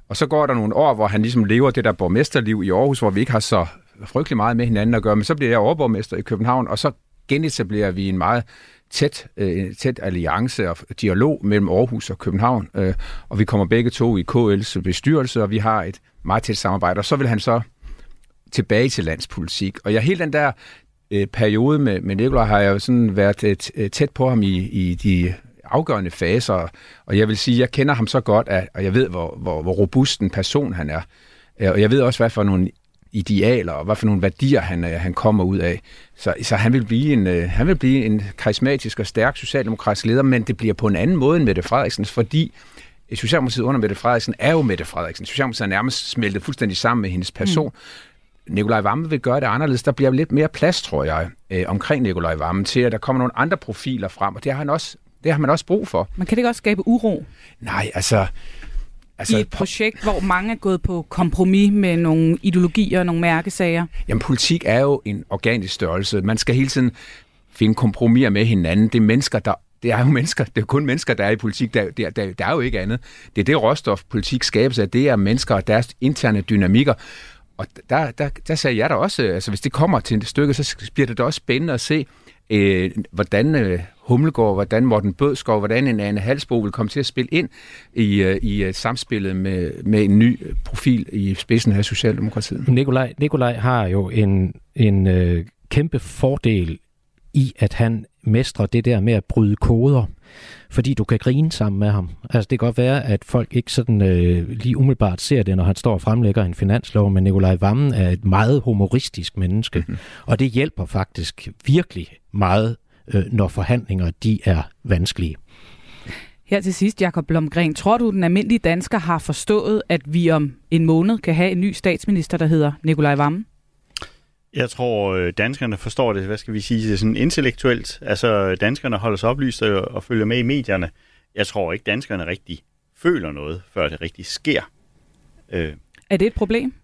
Og så går der nogle år, hvor han ligesom lever det der borgmesterliv i Aarhus, hvor vi ikke har så frygtelig meget med hinanden at gøre, men så bliver jeg overborgmester i København, og så genetablerer vi en meget tæt, øh, tæt alliance og dialog mellem Aarhus og København, øh, og vi kommer begge to i KL's bestyrelse, og vi har et meget tæt samarbejde, og så vil han så tilbage til landspolitik. Og jeg hele den der øh, periode med, med Nikolaj har jeg jo sådan været øh, tæt på ham i, i de afgørende faser, og jeg vil sige, jeg kender ham så godt, at, og jeg ved, hvor, hvor, hvor robust en person han er. Og jeg ved også, hvad for nogle idealer og hvad for nogle værdier han, øh, han kommer ud af. Så, så han, vil blive en, øh, han vil blive en karismatisk og stærk socialdemokratisk leder, men det bliver på en anden måde end Mette Frederiksen, fordi Socialdemokratiet under Mette Frederiksen er jo Mette Frederiksen. Socialdemokratiet er nærmest smeltet fuldstændig sammen med hendes person. Mm. Nikolaj Vammen vil gøre det anderledes. Der bliver lidt mere plads, tror jeg, øh, omkring Nikolaj Vammen til, at der kommer nogle andre profiler frem, og det har, han også, det har man også brug for. Men kan det ikke også skabe uro? Nej, altså... Altså, I et projekt, hvor mange er gået på kompromis med nogle ideologier og nogle mærkesager? Jamen, politik er jo en organisk størrelse. Man skal hele tiden finde kompromiser med hinanden. Det er mennesker, der det er jo mennesker, det er kun mennesker, der er i politik, der, der, der, der er jo ikke andet. Det er det råstof, politik skabes af, det er mennesker og deres interne dynamikker. Og der, der, der sagde jeg da også, altså hvis det kommer til et stykke, så bliver det da også spændende at se, øh, hvordan øh, Hummelgaard, hvordan Morten Bødskov, hvordan en Anne Halsbo vil komme til at spille ind i, øh, i uh, samspillet med, med en ny profil i spidsen af Socialdemokratiet. Nikolaj, Nikolaj har jo en, en øh, kæmpe fordel i, at han mestrer det der med at bryde koder, fordi du kan grine sammen med ham. Altså det kan godt være, at folk ikke sådan øh, lige umiddelbart ser det, når han står og fremlægger en finanslov, men Nikolaj Vammen er et meget humoristisk menneske, mm-hmm. og det hjælper faktisk virkelig meget, øh, når forhandlinger de er vanskelige. Her til sidst, Jakob Blomgren, tror du, den almindelige dansker har forstået, at vi om en måned kan have en ny statsminister, der hedder Nikolaj Vammen? Jeg tror, øh, danskerne forstår det, hvad skal vi sige, det er sådan intellektuelt. Altså, danskerne holder sig oplyst og, og følger med i medierne. Jeg tror ikke, danskerne rigtig føler noget, før det rigtig sker. Øh. Er det et problem?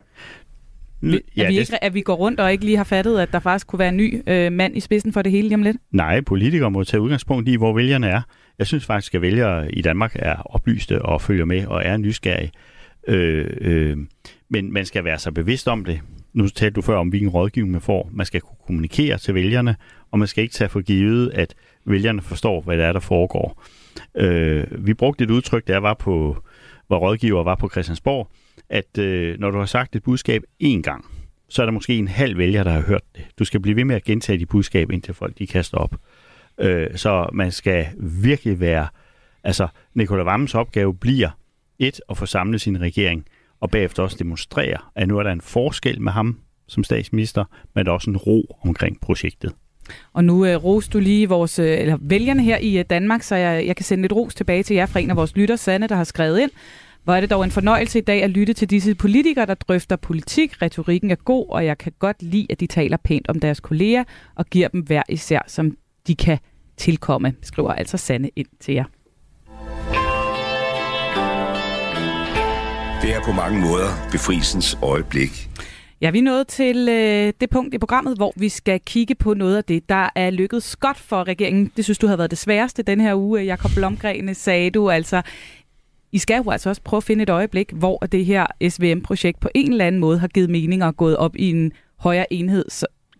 Ja, at, vi ikke, at vi går rundt og ikke lige har fattet, at der faktisk kunne være en ny øh, mand i spidsen for det hele lige om lidt? Nej, politikere må tage udgangspunkt i, hvor vælgerne er. Jeg synes faktisk, at vælgere i Danmark er oplyste og følger med og er nysgerrige. Øh, øh, men man skal være så bevidst om det nu talte du før om, hvilken rådgivning man får. Man skal kunne kommunikere til vælgerne, og man skal ikke tage for givet, at vælgerne forstår, hvad det er, der foregår. Øh, vi brugte et udtryk, der var på, hvor rådgiver var på Christiansborg, at øh, når du har sagt et budskab én gang, så er der måske en halv vælger, der har hørt det. Du skal blive ved med at gentage dit budskab, indtil folk de kaster op. Øh, så man skal virkelig være... Altså, Nicolai Vammens opgave bliver et, at få samlet sin regering – og bagefter også demonstrere, at nu er der en forskel med ham som statsminister, men der er også en ro omkring projektet. Og nu øh, ros du lige vores, øh, eller vælgerne her i øh, Danmark, så jeg, jeg kan sende lidt ros tilbage til jer fra en af vores lytter, Sanne, der har skrevet ind. Hvor er det dog en fornøjelse i dag at lytte til disse politikere, der drøfter politik. Retorikken er god, og jeg kan godt lide, at de taler pænt om deres kolleger og giver dem hver især, som de kan tilkomme, skriver altså Sanne ind til jer. Det er på mange måder befrielsens øjeblik. Ja, vi er nået til øh, det punkt i programmet, hvor vi skal kigge på noget af det, der er lykkedes godt for regeringen. Det synes du har været det sværeste den her uge. Jakob Blomgren sagde du altså, I skal jo altså også prøve at finde et øjeblik, hvor det her SVM-projekt på en eller anden måde har givet mening og gået op i en højere enhed,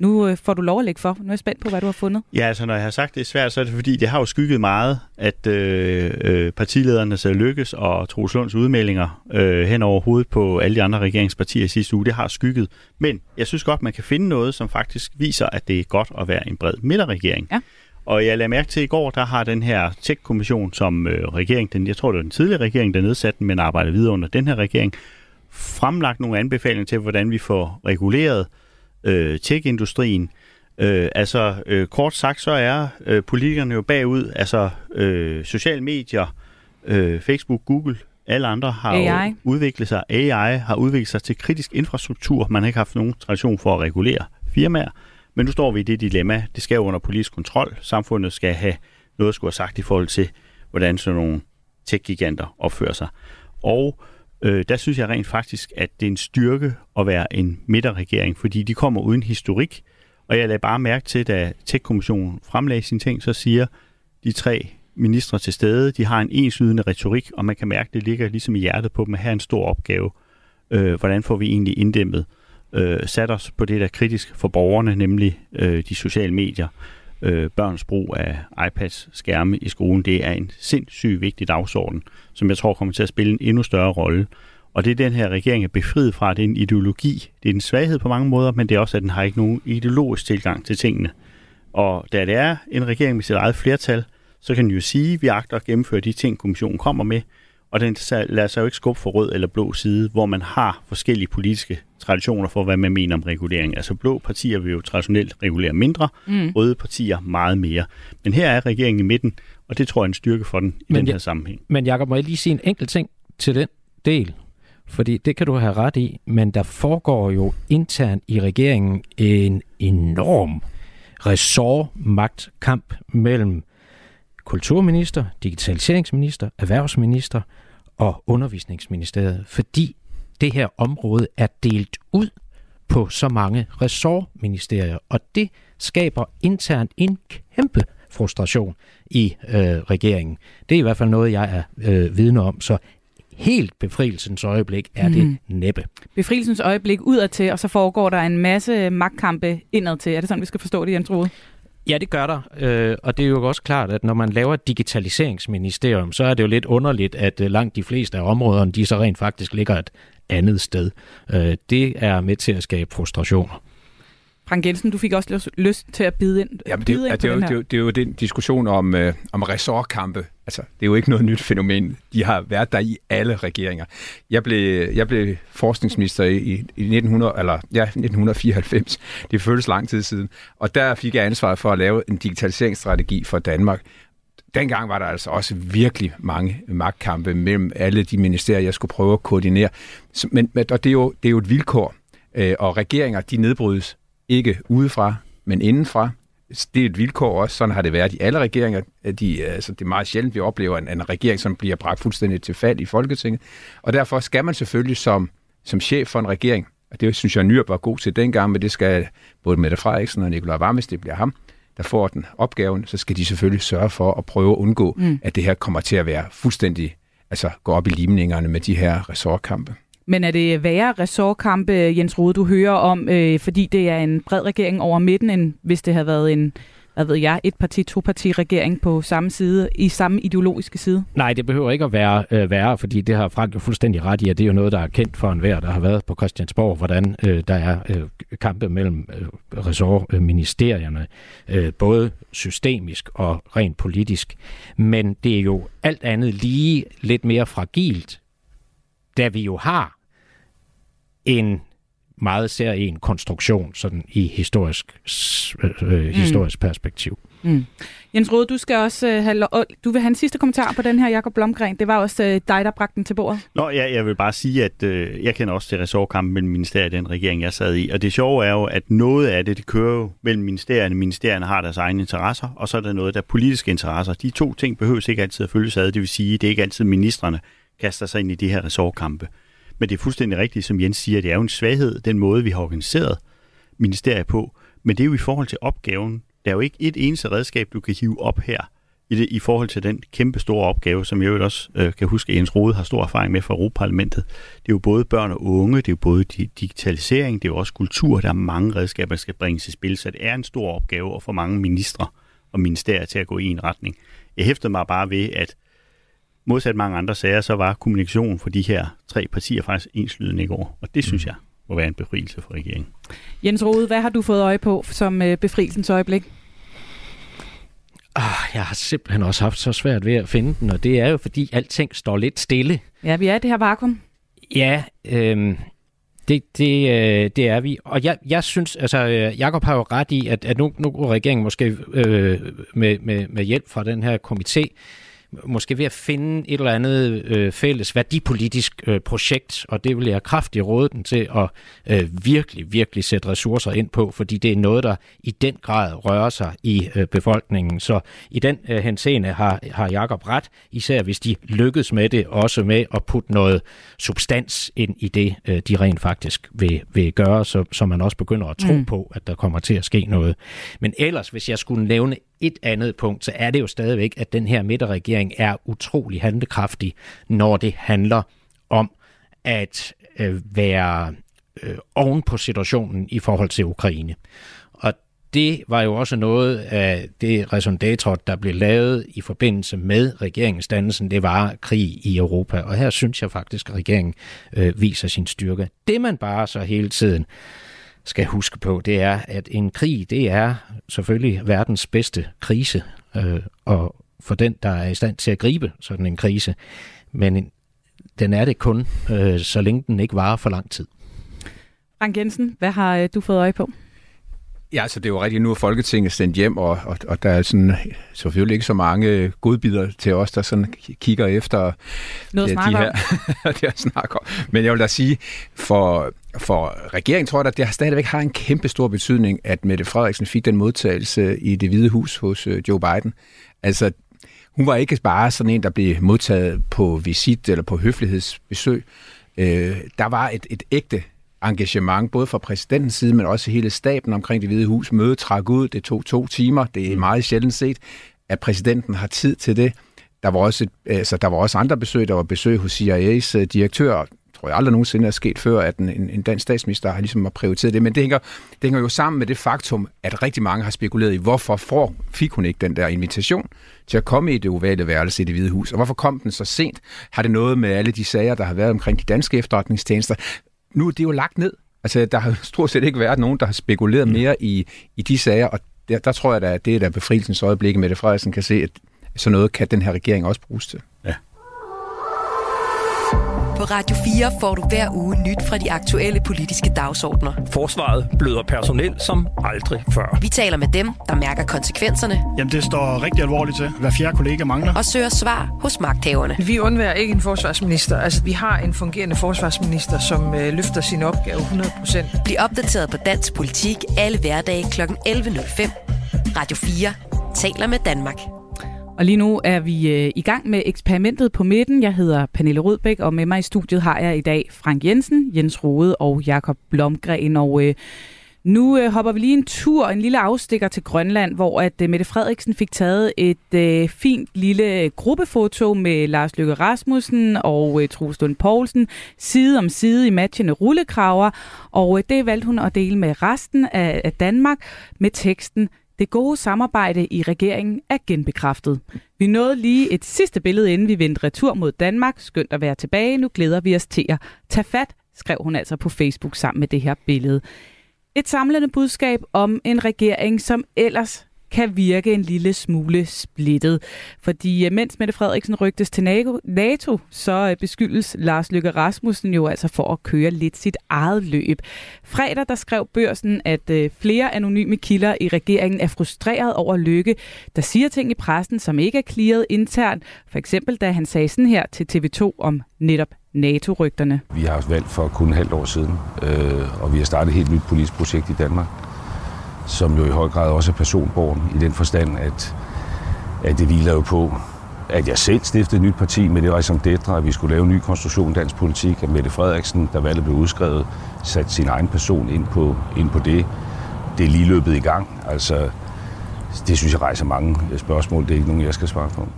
nu øh, får du lov at lægge for. Nu er jeg spændt på, hvad du har fundet. Ja, altså når jeg har sagt, det er svært, så er det fordi, det har jo skygget meget, at øh, øh, partilederne så lykkes og Troels Lunds udmeldinger øh, hen over hovedet på alle de andre regeringspartier i sidste uge. Det har skygget. Men jeg synes godt, man kan finde noget, som faktisk viser, at det er godt at være en bred midterregering. Ja. Og jeg lagde mærke til i går, der har den her tech-kommission, som øh, regering, den, jeg tror det var den tidligere regering, der nedsatte den, men arbejder videre under den her regering, fremlagt nogle anbefalinger til, hvordan vi får reguleret øh, tech-industrien. Øh, altså øh, kort sagt, så er øh, politikerne jo bagud. Altså øh, sociale medier, øh, Facebook, Google, alle andre har AI. jo udviklet sig. AI har udviklet sig til kritisk infrastruktur. Man har ikke haft nogen tradition for at regulere firmaer. Men nu står vi i det dilemma. Det skal jo under politisk kontrol. Samfundet skal have noget at skulle have sagt i forhold til, hvordan sådan nogle tech-giganter opfører sig. Og øh, der synes jeg rent faktisk, at det er en styrke at være en midterregering, fordi de kommer uden historik. Og jeg lagde bare mærke til, da Tech-kommissionen fremlagde sine ting, så siger de tre ministre til stede, de har en enslydende retorik, og man kan mærke, at det ligger ligesom i hjertet på dem at have en stor opgave. Øh, hvordan får vi egentlig inddæmmet, øh, øh, sat os på det, der er kritisk for borgerne, nemlig øh, de sociale medier, øh, børns brug af iPads, skærme i skolen, det er en sindssygt vigtig dagsorden, som jeg tror kommer til at spille en endnu større rolle. Og det det den her regering er befriet fra, det er en ideologi. Det er en svaghed på mange måder, men det er også, at den har ikke nogen ideologisk tilgang til tingene. Og da det er en regering med sit eget flertal, så kan den jo sige, at vi agter at gennemføre de ting, kommissionen kommer med, og den lader sig jo ikke skubbe for rød eller blå side, hvor man har forskellige politiske traditioner for, hvad man mener om regulering. Altså blå partier vil jo traditionelt regulere mindre, mm. røde partier meget mere. Men her er regeringen i midten, og det tror jeg er en styrke for den i men den her sammenhæng. Men Jacob, må jeg lige sige en enkelt ting til den del? Fordi det kan du have ret i, men der foregår jo internt i regeringen en enorm ressortmagtkamp mellem kulturminister, digitaliseringsminister, erhvervsminister og undervisningsministeriet, fordi det her område er delt ud på så mange ressortministerier, og det skaber internt en kæmpe frustration i øh, regeringen. Det er i hvert fald noget, jeg er øh, vidne om, så helt befrielsens øjeblik er mm. det næppe. Befrielsens øjeblik udadtil, og så foregår der en masse magtkampe indadtil. Er det sådan, vi skal forstå det, Jens Rode? Ja, det gør der, øh, og det er jo også klart, at når man laver et digitaliseringsministerium, så er det jo lidt underligt, at øh, langt de fleste af områderne, de så rent faktisk ligger et andet sted. Øh, det er med til at skabe frustrationer. Frank Jensen, du fik også lyst til at bide ind, Jamen, det, bide ind det, det, er jo, det, er jo, det er jo den diskussion om, øh, om ressortkampe. Altså, det er jo ikke noget nyt fænomen. De har været der i alle regeringer. Jeg blev, jeg blev forskningsminister i, i 1900, eller, ja, 1994. Det føles lang tid siden. Og der fik jeg ansvaret for at lave en digitaliseringsstrategi for Danmark. Dengang var der altså også virkelig mange magtkampe mellem alle de ministerier, jeg skulle prøve at koordinere. Men, og det er jo, det er jo et vilkår, øh, og regeringer, de nedbrydes ikke udefra, men indenfra. Det er et vilkår også, sådan har det været i alle regeringer. De, altså, det er meget sjældent, vi oplever en, en regering, som bliver bragt fuldstændig til fald i Folketinget. Og derfor skal man selvfølgelig som, som chef for en regering, og det synes jeg, Nyrup var god til dengang, men det skal både Mette Frederiksen og Nikolaj Varmes, det bliver ham, der får den opgaven, så skal de selvfølgelig sørge for at prøve at undgå, mm. at det her kommer til at være fuldstændig, altså gå op i limningerne med de her ressortkampe. Men er det værre ressortkampe, Jens Rode, du hører om, øh, fordi det er en bred regering over midten, end hvis det havde været en hvad ved jeg, et parti, to parti regering på samme side, i samme ideologiske side? Nej, det behøver ikke at være øh, værre, fordi det har Frank jo fuldstændig ret i, at det er jo noget, der er kendt for enhver, der har været på Christiansborg, hvordan øh, der er øh, kampe mellem øh, ressortministerierne, øh, både systemisk og rent politisk. Men det er jo alt andet lige lidt mere fragilt, da vi jo har en meget ser en konstruktion sådan i historisk, øh, øh, mm. historisk perspektiv. Mm. Jens Rode, du skal også øh, have, du vil have en sidste kommentar på den her, Jakob Blomgren. Det var også øh, dig, der bragte den til bordet. Nå, ja, jeg vil bare sige, at øh, jeg kender også til ressortkampen mellem ministeriet og den regering, jeg sad i. Og det sjove er jo, at noget af det, det kører jo mellem ministerierne. Ministerierne har deres egne interesser, og så er der noget, der er politiske interesser. De to ting behøves ikke altid at følges ad. Det vil sige, det er ikke altid ministerne kaster sig ind i de her ressortkampe. Men det er fuldstændig rigtigt, som Jens siger, det er jo en svaghed, den måde, vi har organiseret ministeriet på. Men det er jo i forhold til opgaven. Der er jo ikke et eneste redskab, du kan hive op her i, det, i forhold til den kæmpe store opgave, som jeg jo også øh, kan huske, at Jens Rode har stor erfaring med fra Europaparlamentet. Det er jo både børn og unge, det er jo både digitalisering, det er jo også kultur, der er mange redskaber, der skal bringes i spil, så det er en stor opgave at få mange ministre og ministerier til at gå i en retning. Jeg hæftede mig bare ved, at modsat mange andre sager, så var kommunikationen for de her tre partier faktisk enslydende i går. Og det synes mm. jeg må være en befrielse for regeringen. Jens Rode, hvad har du fået øje på som øh, befrielsens øjeblik? Ah, jeg har simpelthen også haft så svært ved at finde den, og det er jo fordi alting står lidt stille. Ja, vi er i det her vakuum. Ja, øh, det, det, øh, det er vi. Og jeg, jeg synes, altså øh, Jakob har jo ret i, at, at nu, nu er regeringen måske øh, med, med, med hjælp fra den her komité måske ved at finde et eller andet øh, fælles værdipolitisk øh, projekt, og det vil jeg kraftigt råde den til at øh, virkelig, virkelig sætte ressourcer ind på, fordi det er noget, der i den grad rører sig i øh, befolkningen. Så i den øh, henseende har, har Jakob ret, især hvis de lykkes med det, også med at putte noget substans ind i det, øh, de rent faktisk vil, vil gøre, så, så man også begynder at tro mm. på, at der kommer til at ske noget. Men ellers, hvis jeg skulle nævne et andet punkt, så er det jo stadigvæk, at den her midterregering er utrolig handlekraftig, når det handler om at øh, være øh, oven på situationen i forhold til Ukraine. Og det var jo også noget af det resondator, der blev lavet i forbindelse med regeringsdannelsen. Det var krig i Europa, og her synes jeg faktisk, at regeringen øh, viser sin styrke. Det man bare så hele tiden skal huske på, det er, at en krig, det er selvfølgelig verdens bedste krise, øh, og for den, der er i stand til at gribe sådan en krise. Men den er det kun, øh, så længe den ikke varer for lang tid. Frank Jensen, hvad har øh, du fået øje på? Ja, altså det er jo rigtigt, nu er Folketinget sendt hjem, og, og, og der er sådan selvfølgelig ikke så mange godbidder til os, der sådan kigger efter Noget ja, de her, det snakker. Men jeg vil da sige, for, for regeringen tror jeg, at det stadigvæk har en kæmpe stor betydning, at Mette Frederiksen fik den modtagelse i det hvide hus hos øh, Joe Biden. Altså, hun var ikke bare sådan en, der blev modtaget på visit eller på høflighedsbesøg. Øh, der var et, et ægte engagement, både fra præsidentens side, men også hele staben omkring det hvide hus. Mødet trak ud, det tog to timer. Det er meget sjældent set, at præsidenten har tid til det. Der var også, et, altså, der var også andre besøg. Der var besøg hos CIA's øh, direktør, tror jeg aldrig nogensinde er sket før, at en, en dansk statsminister har ligesom prioriteret det. Men det hænger, det hænger jo sammen med det faktum, at rigtig mange har spekuleret i, hvorfor får, fik hun ikke den der invitation til at komme i det ovale værelse i det hvide hus. Og hvorfor kom den så sent? Har det noget med alle de sager, der har været omkring de danske efterretningstjenester? nu er det jo lagt ned. Altså, der har stort set ikke været nogen, der har spekuleret mm. mere i, i de sager, og der, der tror jeg, at det er der befrielsens øjeblik, med det Frederiksen kan se, at sådan noget kan den her regering også bruges til. Ja. På Radio 4 får du hver uge nyt fra de aktuelle politiske dagsordner. Forsvaret bløder personel som aldrig før. Vi taler med dem, der mærker konsekvenserne. Jamen, det står rigtig alvorligt til. Hver fjerde kollega mangler. Og søger svar hos magthaverne. Vi undværer ikke en forsvarsminister. Altså, vi har en fungerende forsvarsminister, som øh, løfter sin opgave 100%. Bliv opdateret på dansk politik alle hverdage kl. 11.05. Radio 4 taler med Danmark. Og lige nu er vi øh, i gang med eksperimentet på midten. Jeg hedder Pernille Rødbæk, og med mig i studiet har jeg i dag Frank Jensen, Jens Rode og Jakob Blomgren. Og øh, nu øh, hopper vi lige en tur, en lille afstikker til Grønland, hvor at øh, Mette Frederiksen fik taget et øh, fint lille gruppefoto med Lars Løkke Rasmussen og øh, Troels Lund Poulsen, side om side i matchende rullekraver. Og øh, det valgte hun at dele med resten af, af Danmark med teksten det gode samarbejde i regeringen er genbekræftet. Vi nåede lige et sidste billede, inden vi vendte retur mod Danmark. Skønt at være tilbage. Nu glæder vi os til at tage fat, skrev hun altså på Facebook sammen med det her billede. Et samlende budskab om en regering, som ellers kan virke en lille smule splittet. Fordi øh, mens Mette Frederiksen rygtes til NATO, så øh, beskyldes Lars Løkke Rasmussen jo altså for at køre lidt sit eget løb. Fredag der skrev børsen, at øh, flere anonyme kilder i regeringen er frustreret over Løkke, der siger ting i pressen, som ikke er clearet internt. For eksempel da han sagde sådan her til TV2 om netop NATO-rygterne. Vi har valgt for kun et halvt år siden, og vi har startet et helt nyt politisk projekt i Danmark som jo i høj grad også er personborgen i den forstand, at, at det hviler jo på, at jeg selv stiftede et nyt parti med det som Detra, at vi skulle lave en ny konstruktion i dansk politik, at Mette Frederiksen, der valget blev udskrevet, satte sin egen person ind på, ind på det. Det er lige løbet i gang. Altså, det synes jeg rejser mange spørgsmål. Det er ikke nogen, jeg skal svare på.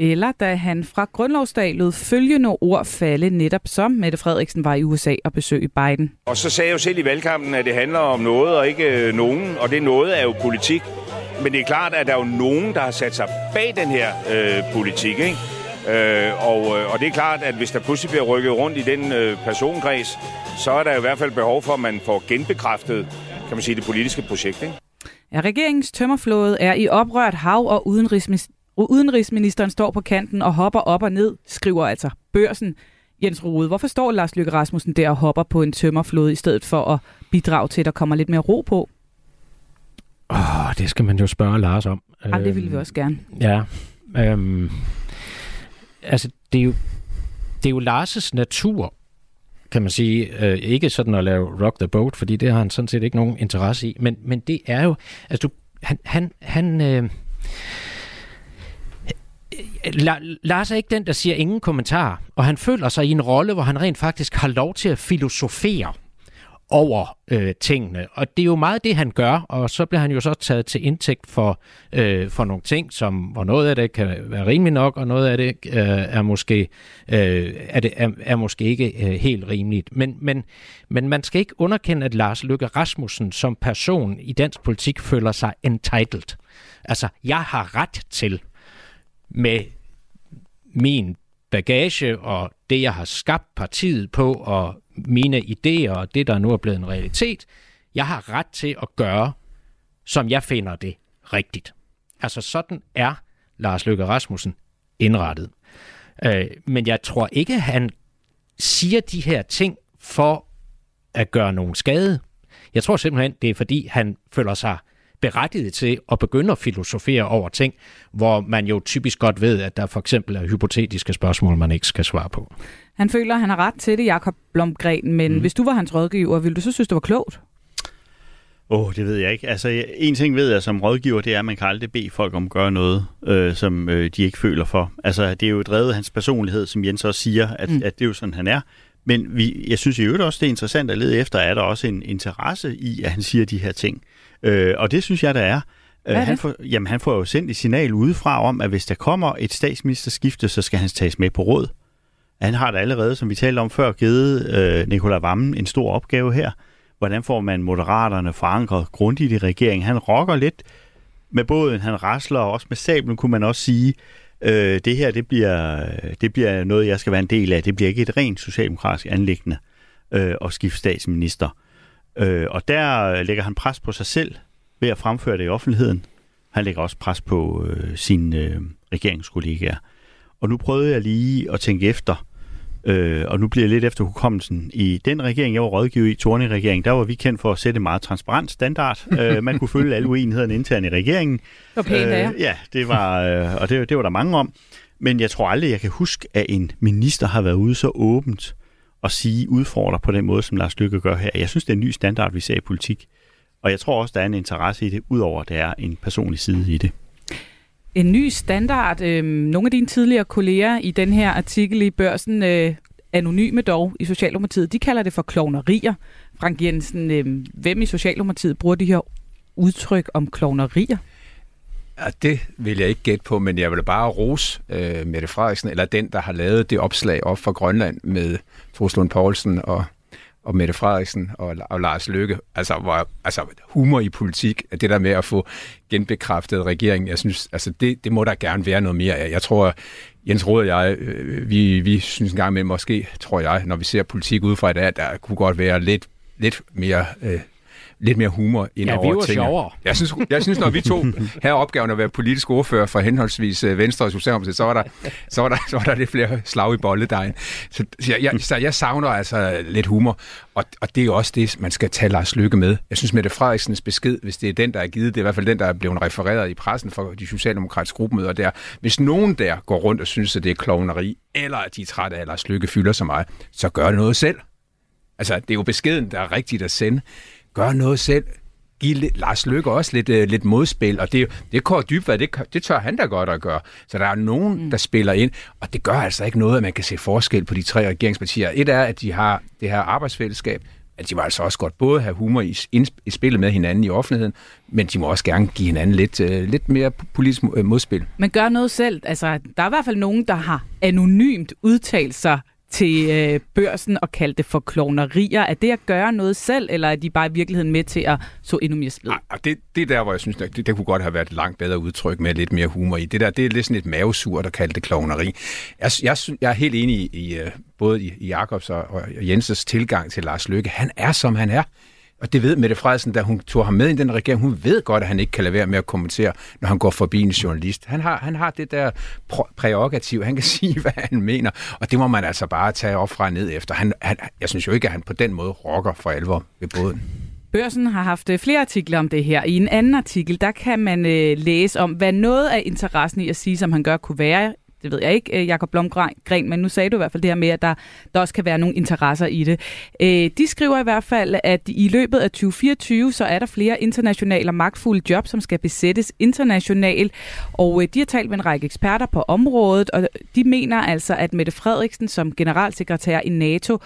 Eller da han fra grundlovsdag lød følgende ord falde netop som Mette Frederiksen var i USA og besøgte Biden. Og så sagde jeg jo selv i valgkampen, at det handler om noget og ikke øh, nogen, og det noget er jo politik. Men det er klart, at der er jo nogen, der har sat sig bag den her øh, politik, ikke? Øh, og, øh, og det er klart, at hvis der pludselig bliver rykket rundt i den øh, personkreds, så er der i hvert fald behov for, at man får genbekræftet, kan man sige, det politiske projekt, ikke? Ja, regeringens tømmerflåde er i oprørt hav, og udenrigsminister Udenrigsministeren står på kanten og hopper op og ned, skriver altså børsen. Jens Rode, hvorfor står Lars Løkke Rasmussen der og hopper på en tømmerflåde, i stedet for at bidrage til, at der kommer lidt mere ro på? Åh, oh, det skal man jo spørge Lars om. Ja, det ville vi også gerne. Ja. Øhm, altså, det er jo, det er jo Lars' natur, kan man sige, øh, ikke sådan at lave rock the boat, fordi det har han sådan set ikke nogen interesse i, men, men det er jo, altså du, han, han, han øh, La- Lars er ikke den, der siger ingen kommentar, og han føler sig i en rolle, hvor han rent faktisk har lov til at filosofere over øh, tingene. Og det er jo meget det, han gør, og så bliver han jo så taget til indtægt for, øh, for nogle ting, som hvor noget af det kan være rimeligt nok, og noget af det øh, er, måske, øh, er, det, er, er måske ikke øh, helt rimeligt. Men, men, men man skal ikke underkende, at Lars Løkke Rasmussen som person i dansk politik føler sig entitled. Altså, jeg har ret til med min bagage og det, jeg har skabt partiet på, og mine idéer og det, der nu er blevet en realitet. Jeg har ret til at gøre, som jeg finder det rigtigt. Altså sådan er Lars Løkke Rasmussen indrettet. Øh, men jeg tror ikke, han siger de her ting for at gøre nogen skade. Jeg tror simpelthen, det er fordi, han føler sig berettiget til at begynde at filosofere over ting, hvor man jo typisk godt ved, at der for eksempel er hypotetiske spørgsmål, man ikke skal svare på. Han føler, at han har ret til det, Jakob Blomgren, men mm. hvis du var hans rådgiver, ville du så synes, det var klogt? Åh, oh, det ved jeg ikke. Altså, en ting ved jeg som rådgiver, det er, at man kan aldrig bede folk om at gøre noget, øh, som øh, de ikke føler for. Altså, det er jo drevet af hans personlighed, som Jens også siger, at, mm. at det er jo sådan, han er. Men vi, jeg synes i øvrigt også, det er interessant at lede efter, er der også en interesse i, at han siger de her ting. Øh, og det synes jeg, der er. Hvad er han, får, jamen, han får jo sendt et signal udefra om, at hvis der kommer et statsministerskifte, så skal han tages med på råd. Han har da allerede, som vi talte om før, givet øh, Nikolaj Vammen en stor opgave her. Hvordan får man moderaterne forankret grundigt i regeringen? Han rokker lidt med båden, han rasler, og også med sablen kunne man også sige, øh, det her det bliver, det bliver noget, jeg skal være en del af. Det bliver ikke et rent socialdemokratisk anlæggende øh, at skifte statsminister. Øh, og der lægger han pres på sig selv ved at fremføre det i offentligheden. Han lægger også pres på øh, sine øh, regeringskollegaer. Og nu prøvede jeg lige at tænke efter, øh, og nu bliver jeg lidt efter hukommelsen. I den regering, jeg var rådgiver i, torne regering der var vi kendt for at sætte meget transparent standard. øh, man kunne følge alle uenighederne internt i regeringen. Og pænt øh, Ja, det var, øh, og det, det var der mange om. Men jeg tror aldrig, jeg kan huske, at en minister har været ude så åbent og sige udfordre på den måde, som Lars Lykke gør her. Jeg synes, det er en ny standard, vi ser i politik. Og jeg tror også, der er en interesse i det, udover at der er en personlig side i det. En ny standard. Øh, nogle af dine tidligere kolleger i den her artikel i børsen, øh, anonyme dog i Socialdemokratiet, de kalder det for klovnerier. Frank Jensen, øh, hvem i Socialdemokratiet bruger de her udtryk om klovnerier? Ja, det vil jeg ikke gætte på, men jeg vil bare rose øh, Mette Frederiksen, eller den, der har lavet det opslag op fra Grønland med Troslund Poulsen og og Mette Frederiksen og, og Lars Løkke. Altså, hvor, altså humor i politik, det der med at få genbekræftet regeringen, jeg synes, altså det, det må der gerne være noget mere af. Jeg tror, Jens Rode og jeg, øh, vi, vi synes engang med måske, tror jeg, når vi ser politik udefra i dag, der kunne godt være lidt, lidt mere øh, lidt mere humor ind ja, over vi tingene. sjovere. Jeg synes, jeg synes, når vi to havde opgaven at være politisk ordfører for henholdsvis øh, Venstre og Socialdemokratiet, så var der, så var der, så var der lidt flere slag i bolledejen. Så, så, jeg, så jeg savner altså lidt humor, og, og det er også det, man skal tage Lars Lykke med. Jeg synes, Mette Frederiksens besked, hvis det er den, der er givet, det er i hvert fald den, der er blevet refereret i pressen for de socialdemokratiske gruppemøder der. Hvis nogen der går rundt og synes, at det er klovneri, eller at de er trætte af, at Lars Lykke fylder så meget, så gør det noget selv. Altså, det er jo beskeden, der er rigtigt at sende gør noget selv. Giv Lars Løkke også lidt, uh, lidt modspil, og det, det Kåre Dybvad, det, det tør han da godt at gøre. Så der er nogen, mm. der spiller ind, og det gør altså ikke noget, at man kan se forskel på de tre regeringspartier. Et er, at de har det her arbejdsfællesskab, at de må altså også godt både have humor i, i spillet med hinanden i offentligheden, men de må også gerne give hinanden lidt, uh, lidt mere politisk modspil. Men gør noget selv. Altså, der er i hvert fald nogen, der har anonymt udtalt sig til øh, børsen og kalde det for klovnerier. Er det at gøre noget selv, eller er de bare i virkeligheden med til at så endnu mere splid? Nej, det, det er der, hvor jeg synes, det, det kunne godt have været et langt bedre udtryk med lidt mere humor i. Det der, det er lidt sådan et mavesur, der kalde det klovneri. Jeg, jeg, jeg er helt enig i, i øh, både i Jakobs og, og Jenses tilgang til Lars Løkke. Han er, som han er. Og det ved Mette Frederiksen, da hun tog ham med i den regering, hun ved godt, at han ikke kan lade være med at kommentere, når han går forbi en journalist. Han har, han har det der prærogativ, han kan sige, hvad han mener, og det må man altså bare tage op fra og ned efter. Han, han, jeg synes jo ikke, at han på den måde rokker for alvor ved båden. Børsen har haft øh, flere artikler om det her. I en anden artikel, der kan man øh, læse om, hvad noget af interessen i at sige, som han gør, kunne være det ved jeg ikke, øh, Jakob Blomgren, men nu sagde du i hvert fald det her med, at der, der også kan være nogle interesser i det. Øh, de skriver i hvert fald, at i løbet af 2024, så er der flere internationale og magtfulde jobs, som skal besættes internationalt, og øh, de har talt med en række eksperter på området, og de mener altså, at Mette Frederiksen som generalsekretær i NATO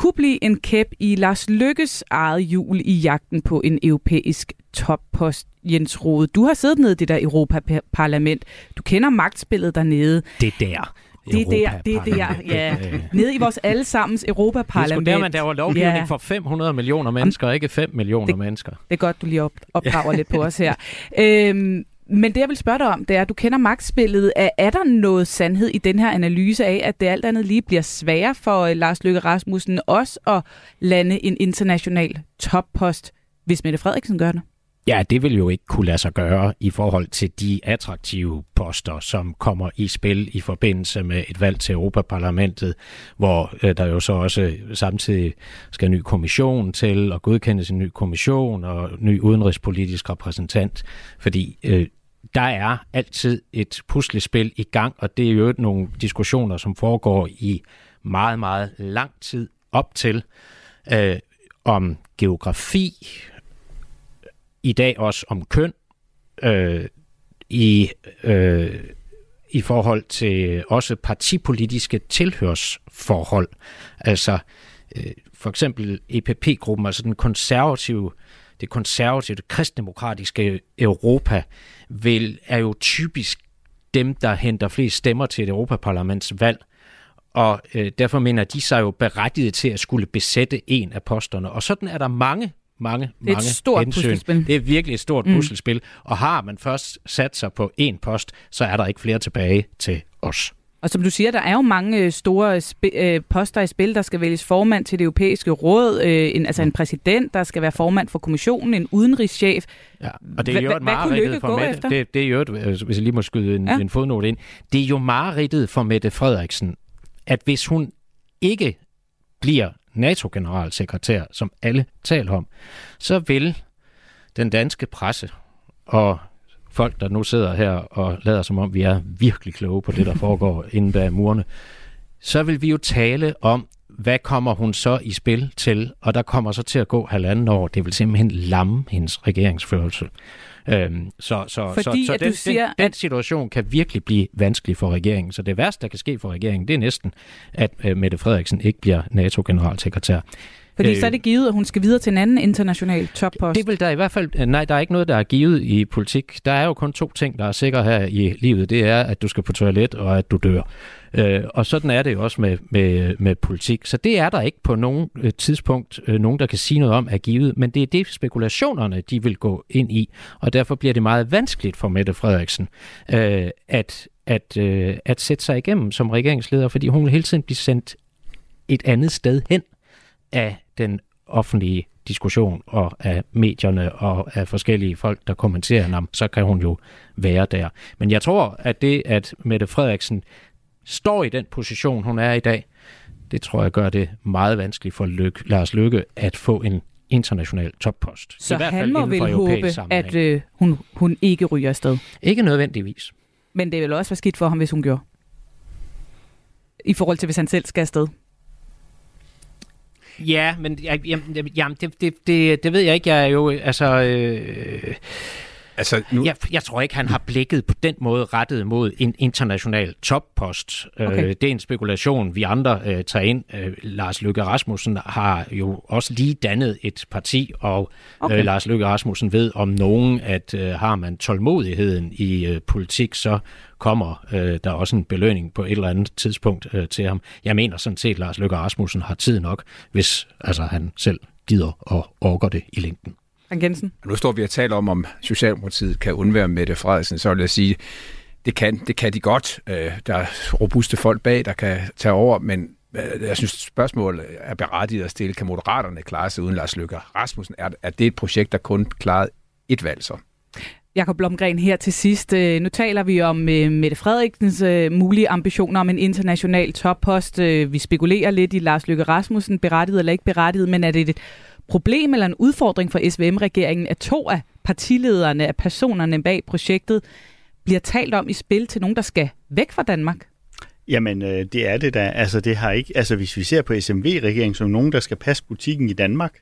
kunne blive en kæp i Lars Lykkes eget jul i jagten på en europæisk toppost. Jens Rode, du har siddet nede i det der Europaparlament. Du kender magtspillet dernede. Det der. Det er der, det er der, ja. Nede i vores allesammens Europaparlament. Det er der, man laver lovgivning ja. for 500 millioner mennesker, ikke 5 millioner det, mennesker. Det er godt, du lige op, opdrager lidt på os her. Øhm, men det, jeg vil spørge dig om, det er, at du kender magtspillet. Er, er der noget sandhed i den her analyse af, at det alt andet lige bliver sværere for øh, Lars Løkke Rasmussen også at lande en international toppost, hvis Mette Frederiksen gør det? Ja, det vil jo ikke kunne lade sig gøre i forhold til de attraktive poster, som kommer i spil i forbindelse med et valg til Europaparlamentet, hvor øh, der jo så også samtidig skal en ny kommission til og godkendes en ny kommission og ny udenrigspolitisk repræsentant, fordi øh, der er altid et puslespil i gang, og det er jo nogle diskussioner, som foregår i meget, meget lang tid op til øh, om geografi, i dag også om køn, øh, i, øh, i forhold til også partipolitiske tilhørsforhold. Altså øh, for eksempel EPP-gruppen, altså den konservative, det konservative, det kristdemokratiske Europa, vil, er jo typisk dem, der henter flest stemmer til et Europaparlamentsvalg, og øh, derfor mener de sig jo berettiget til at skulle besætte en af posterne. Og sådan er der mange mange, det er mange et stort hensyn. puslespil. Det er virkelig et stort mm. puslespil. Og har man først sat sig på en post, så er der ikke flere tilbage til os. Og som du siger, der er jo mange øh, store sp- øh, poster i spil. Der skal vælges formand til det europæiske råd, øh, en, altså en præsident, der skal være formand for kommissionen, en udenrigschef. Ja, og det er jo et mareridtet for Mette. Det, det er jo et, øh, hvis jeg lige må skyde en, ja. en fodnote ind. Det er jo mareridtet for Mette Frederiksen, at hvis hun ikke bliver NATO-generalsekretær, som alle taler om, så vil den danske presse og folk, der nu sidder her og lader som om, vi er virkelig kloge på det, der foregår inde bag murene, så vil vi jo tale om, hvad kommer hun så i spil til? Og der kommer så til at gå halvanden år. Det vil simpelthen lamme hendes regeringsførelse. Øhm, så så, Fordi, så, så den, siger, den, den situation kan virkelig blive vanskelig for regeringen. Så det værste, der kan ske for regeringen, det er næsten, at øh, Mette Frederiksen ikke bliver NATO-generalsekretær. Fordi øh, så er det givet, at hun skal videre til en anden international toppost. Det vil der i hvert fald... Øh, nej, der er ikke noget, der er givet i politik. Der er jo kun to ting, der er sikre her i livet. Det er, at du skal på toilet, og at du dør. Øh, og sådan er det jo også med, med, med politik. Så det er der ikke på nogen øh, tidspunkt øh, nogen, der kan sige noget om er givet. Men det er det, spekulationerne de vil gå ind i. Og derfor bliver det meget vanskeligt for Mette Frederiksen øh, at, at, øh, at sætte sig igennem som regeringsleder, fordi hun vil hele tiden blive sendt et andet sted hen af den offentlige diskussion og af medierne og af forskellige folk, der kommenterer ham, så kan hun jo være der. Men jeg tror, at det, at Mette Frederiksen står i den position, hun er i dag, det tror jeg gør det meget vanskeligt for Lykke, Lars Lykke at få en international toppost. Så I hvert fald han må vel håbe, at øh, hun, hun ikke ryger afsted? Ikke nødvendigvis. Men det vil også være skidt for ham, hvis hun gjorde. I forhold til, hvis han selv skal afsted. Ja, men jamen, jamen, det, det, det, det ved jeg ikke. Jeg er jo, altså... Øh, Altså, nu... jeg, jeg tror ikke, han har blikket på den måde rettet mod en international toppost. Øh, okay. Øh, det er en spekulation, vi andre øh, tager ind. Øh, Lars Løkke Rasmussen har jo også lige dannet et parti, og okay. øh, Lars Løkke Rasmussen ved om nogen, at øh, har man tålmodigheden i øh, politik, så kommer øh, der også en belønning på et eller andet tidspunkt øh, til ham. Jeg mener sådan set, at Lars Løkke Rasmussen har tid nok, hvis altså, han selv gider og orker det i længden. Frank Jensen? Nu står vi og taler om, om Socialdemokratiet kan undvære Mette Frederiksen, så vil jeg sige, det kan, det kan de godt. Øh, der er robuste folk bag, der kan tage over, men øh, jeg synes, spørgsmålet er berettiget at stille. Kan Moderaterne klare sig uden Lars Løkke Rasmussen? Er, er det et projekt, der kun klarede et valg så? Jakob Blomgren her til sidst. Øh, nu taler vi om øh, Mette Frederiksens øh, mulige ambitioner om en international toppost. Vi spekulerer lidt i Lars Løkke Rasmussen, berettiget eller ikke berettiget, men er det et problem eller en udfordring for SVM-regeringen, at to af partilederne, af personerne bag projektet, bliver talt om i spil til nogen, der skal væk fra Danmark? Jamen, øh, det er det da. Altså, det har ikke, altså, hvis vi ser på SMV-regeringen som nogen, der skal passe butikken i Danmark,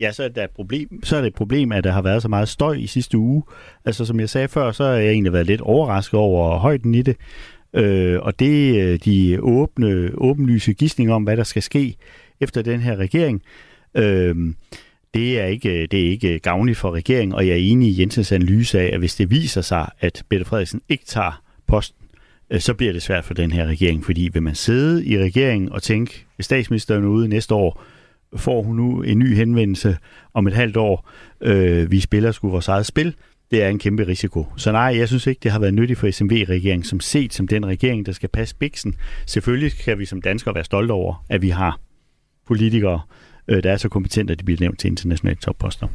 ja, så er, det et problem, så er det et problem, at der har været så meget støj i sidste uge. Altså, som jeg sagde før, så har jeg egentlig været lidt overrasket over højden i det. Øh, og det, øh, de åbne, åbenlyse gissninger om, hvad der skal ske, efter den her regering. Øh, det er ikke, øh, det er ikke gavnligt for regeringen, og jeg er enig i Jensens analyse af, at hvis det viser sig, at Bette Frederiksen ikke tager posten, øh, så bliver det svært for den her regering, fordi vil man sidde i regeringen og tænke, hvis statsministeren er ude næste år, får hun nu en ny henvendelse om et halvt år, øh, vi spiller sgu vores eget spil, det er en kæmpe risiko. Så nej, jeg synes ikke, det har været nyttigt for SMV-regeringen, som set som den regering, der skal passe biksen. Selvfølgelig kan vi som danskere være stolte over, at vi har politikere, øh, der er så kompetente, at de bliver nævnt til internationale topposter.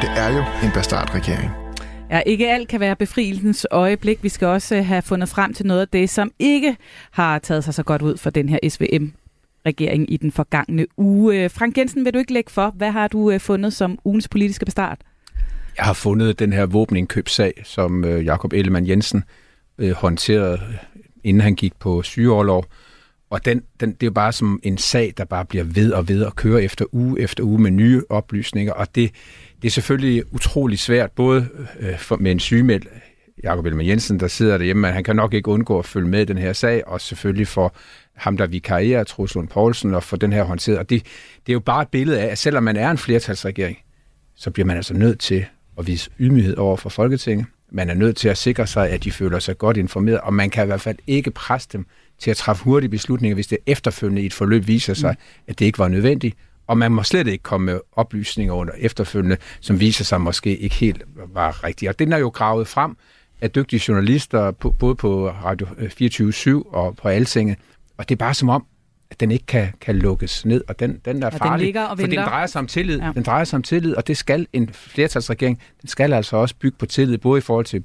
Det er jo en bastardregering. Ja, ikke alt kan være befrielsens øjeblik. Vi skal også øh, have fundet frem til noget af det, som ikke har taget sig så godt ud for den her SVM regering i den forgangne uge. Øh, Frank Jensen, vil du ikke lægge for? Hvad har du øh, fundet som ugens politiske bestart? Jeg har fundet den her våbenindkøbssag, som Jakob Ellemann Jensen håndterede, inden han gik på sygeårlov. Og den, den, det er jo bare som en sag, der bare bliver ved og ved at køre efter uge efter uge med nye oplysninger. Og det, det er selvfølgelig utrolig svært, både øh, for, med en sygemeldt Jakob Elmer Jensen, der sidder derhjemme, men han kan nok ikke undgå at følge med i den her sag, og selvfølgelig for ham, der vikarierer, Truslund Poulsen, og få den her håndteret. Og det, det er jo bare et billede af, at selvom man er en flertalsregering, så bliver man altså nødt til at vise ydmyghed over for Folketinget. Man er nødt til at sikre sig, at de føler sig godt informeret, og man kan i hvert fald ikke presse dem til at træffe hurtige beslutninger, hvis det efterfølgende i et forløb viser sig, mm. at det ikke var nødvendigt. Og man må slet ikke komme med oplysninger under efterfølgende, som viser sig måske ikke helt var rigtige. Og den er jo gravet frem af dygtige journalister, på, både på Radio 24 og på Altinget, og det er bare som om, at den ikke kan, kan lukkes ned, og den, den er og farlig, den og for den drejer sig om tillid. Ja. Den drejer sig om tillid, og det skal en flertalsregering, den skal altså også bygge på tillid, både i forhold til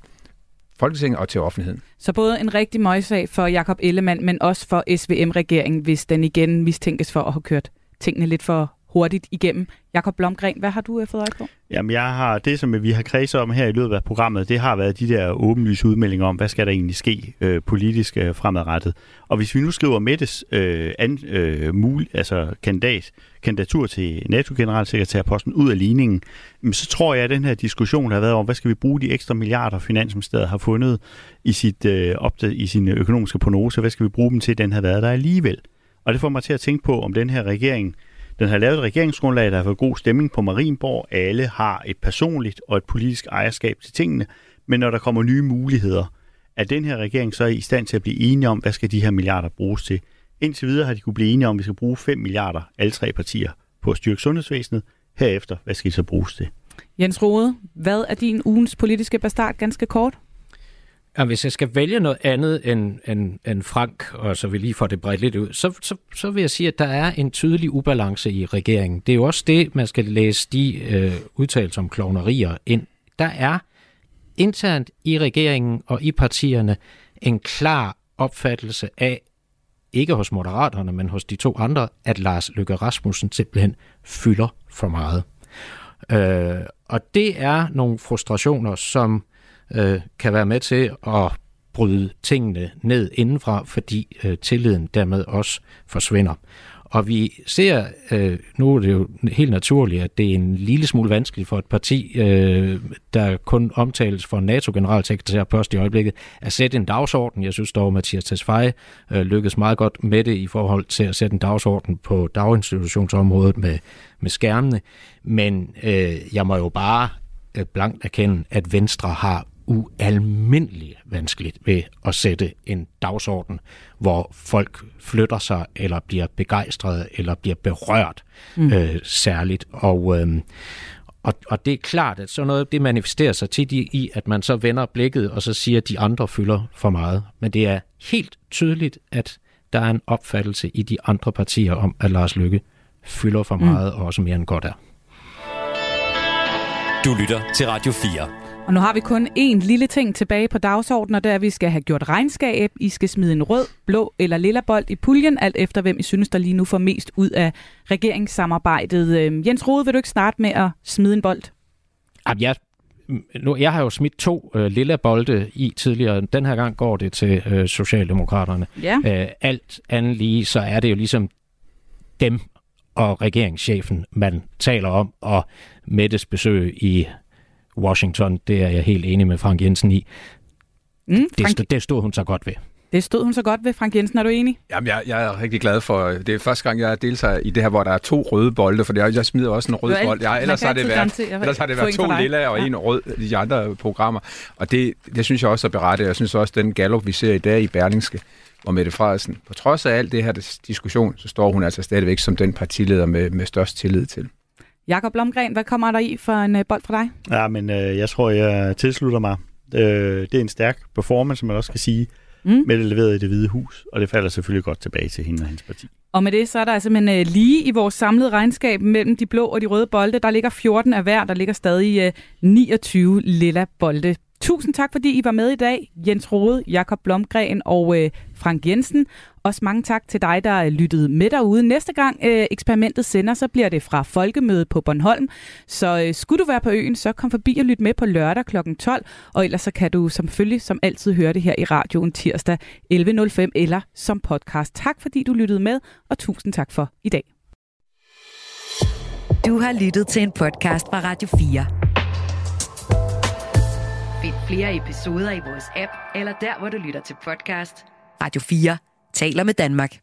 Folketinget og til offentligheden. Så både en rigtig møjsag for Jakob Ellemann, men også for SVM-regeringen, hvis den igen mistænkes for at have kørt tingene lidt for hurtigt igennem. Jakob Blomgren, hvad har du øh, fået øje på? Jamen, jeg har, det, som vi har kredset om her i løbet af programmet, det har været de der åbenlyse udmeldinger om, hvad skal der egentlig ske øh, politisk øh, fremadrettet. Og hvis vi nu skriver Mettes øh, an, øh, mul, altså kandidat, kandidatur til NATO-generalsekretærposten ud af ligningen, så tror jeg, at den her diskussion har været om, hvad skal vi bruge de ekstra milliarder, Finansministeriet har fundet i, sit, øh, opdag, i sin økonomiske prognose, hvad skal vi bruge dem til, den har været der alligevel. Og det får mig til at tænke på, om den her regering den har lavet et regeringsgrundlag, der har fået god stemning på Marienborg. Alle har et personligt og et politisk ejerskab til tingene. Men når der kommer nye muligheder, er den her regering så i stand til at blive enige om, hvad skal de her milliarder bruges til? Indtil videre har de kunne blive enige om, at vi skal bruge 5 milliarder, alle tre partier, på at styrke sundhedsvæsenet. Herefter, hvad skal de så bruges til? Jens Rode, hvad er din ugens politiske bastard ganske kort? Ja, hvis jeg skal vælge noget andet end, end, end Frank, og så vi lige får det bredt lidt ud, så, så, så vil jeg sige, at der er en tydelig ubalance i regeringen. Det er jo også det, man skal læse de øh, udtalelser om klovnerier ind. Der er internt i regeringen og i partierne en klar opfattelse af, ikke hos moderaterne, men hos de to andre, at Lars Løkke Rasmussen simpelthen fylder for meget. Øh, og det er nogle frustrationer, som øh, kan være med til at bryde tingene ned indenfra, fordi øh, tilliden dermed også forsvinder. Og vi ser, øh, nu er det jo helt naturligt, at det er en lille smule vanskeligt for et parti, øh, der kun omtales for NATO-generalsekretær først i øjeblikket, at sætte en dagsorden. Jeg synes dog, at Mathias Tesfaye øh, lykkedes meget godt med det i forhold til at sætte en dagsorden på daginstitutionsområdet med, med skærmene. Men øh, jeg må jo bare øh, blankt erkende, at Venstre har ualmindeligt vanskeligt ved at sætte en dagsorden, hvor folk flytter sig, eller bliver begejstrede, eller bliver berørt mm. øh, særligt. Og, øh, og, og det er klart, at sådan noget, det manifesterer sig tit i, i, at man så vender blikket, og så siger, at de andre fylder for meget. Men det er helt tydeligt, at der er en opfattelse i de andre partier om, at Lars Lykke fylder for mm. meget, mm. og også mere end godt er. Du lytter til Radio 4. Og nu har vi kun én lille ting tilbage på dagsordenen, og det er, at vi skal have gjort regnskab. I skal smide en rød, blå eller lilla bold i puljen, alt efter hvem I synes, der lige nu får mest ud af regeringssamarbejdet. Øhm, Jens Rode, vil du ikke starte med at smide en bold? Jamen, jeg, nu, jeg har jo smidt to øh, lilla bolde i tidligere. Den her gang går det til øh, Socialdemokraterne. Ja. Øh, alt andet lige, så er det jo ligesom dem og regeringschefen, man taler om, og Mettes besøg i Washington, det er jeg helt enig med Frank Jensen i. Mm, Frank... Det, det stod hun så godt ved. Det stod hun så godt ved, Frank Jensen. Er du enig? Jamen, jeg, jeg er rigtig glad for, det er første gang, jeg deltager i det her, hvor der er to røde bolde, for jeg, jeg smider også en rød alt- bold. Man ellers har det været, ellers har det været to lilla og Ja. en rød i de andre programmer. Og det, det synes jeg også er berettet. Jeg synes også, den gallup, vi ser i dag i Berlingske, hvor Mette Frederiksen, på trods af alt det her diskussion, så står hun altså stadigvæk som den partileder med, med størst tillid til. Jakob Blomgren, hvad kommer der i for en øh, bold fra dig? Ja, men øh, jeg tror, jeg tilslutter mig. Øh, det er en stærk performance, som man også kan sige, mm. med det leveret i det hvide hus, og det falder selvfølgelig godt tilbage til hende og hendes parti. Og med det, så er der simpelthen øh, lige i vores samlede regnskab mellem de blå og de røde bolde, der ligger 14 af hver, der ligger stadig øh, 29 lilla bolde. Tusind tak, fordi I var med i dag. Jens Rode, Jakob Blomgren og øh, Frank Jensen. Også mange tak til dig, der lyttede med derude. Næste gang øh, eksperimentet sender, så bliver det fra Folkemødet på Bornholm. Så øh, skulle du være på øen, så kom forbi og lyt med på lørdag kl. 12. Og ellers så kan du selvfølgelig som altid høre det her i radioen tirsdag 11.05 eller som podcast. Tak fordi du lyttede med, og tusind tak for i dag. Du har lyttet til en podcast fra Radio 4. Find flere episoder i vores app, eller der, hvor du lytter til podcast. Radio 4 taler med Danmark.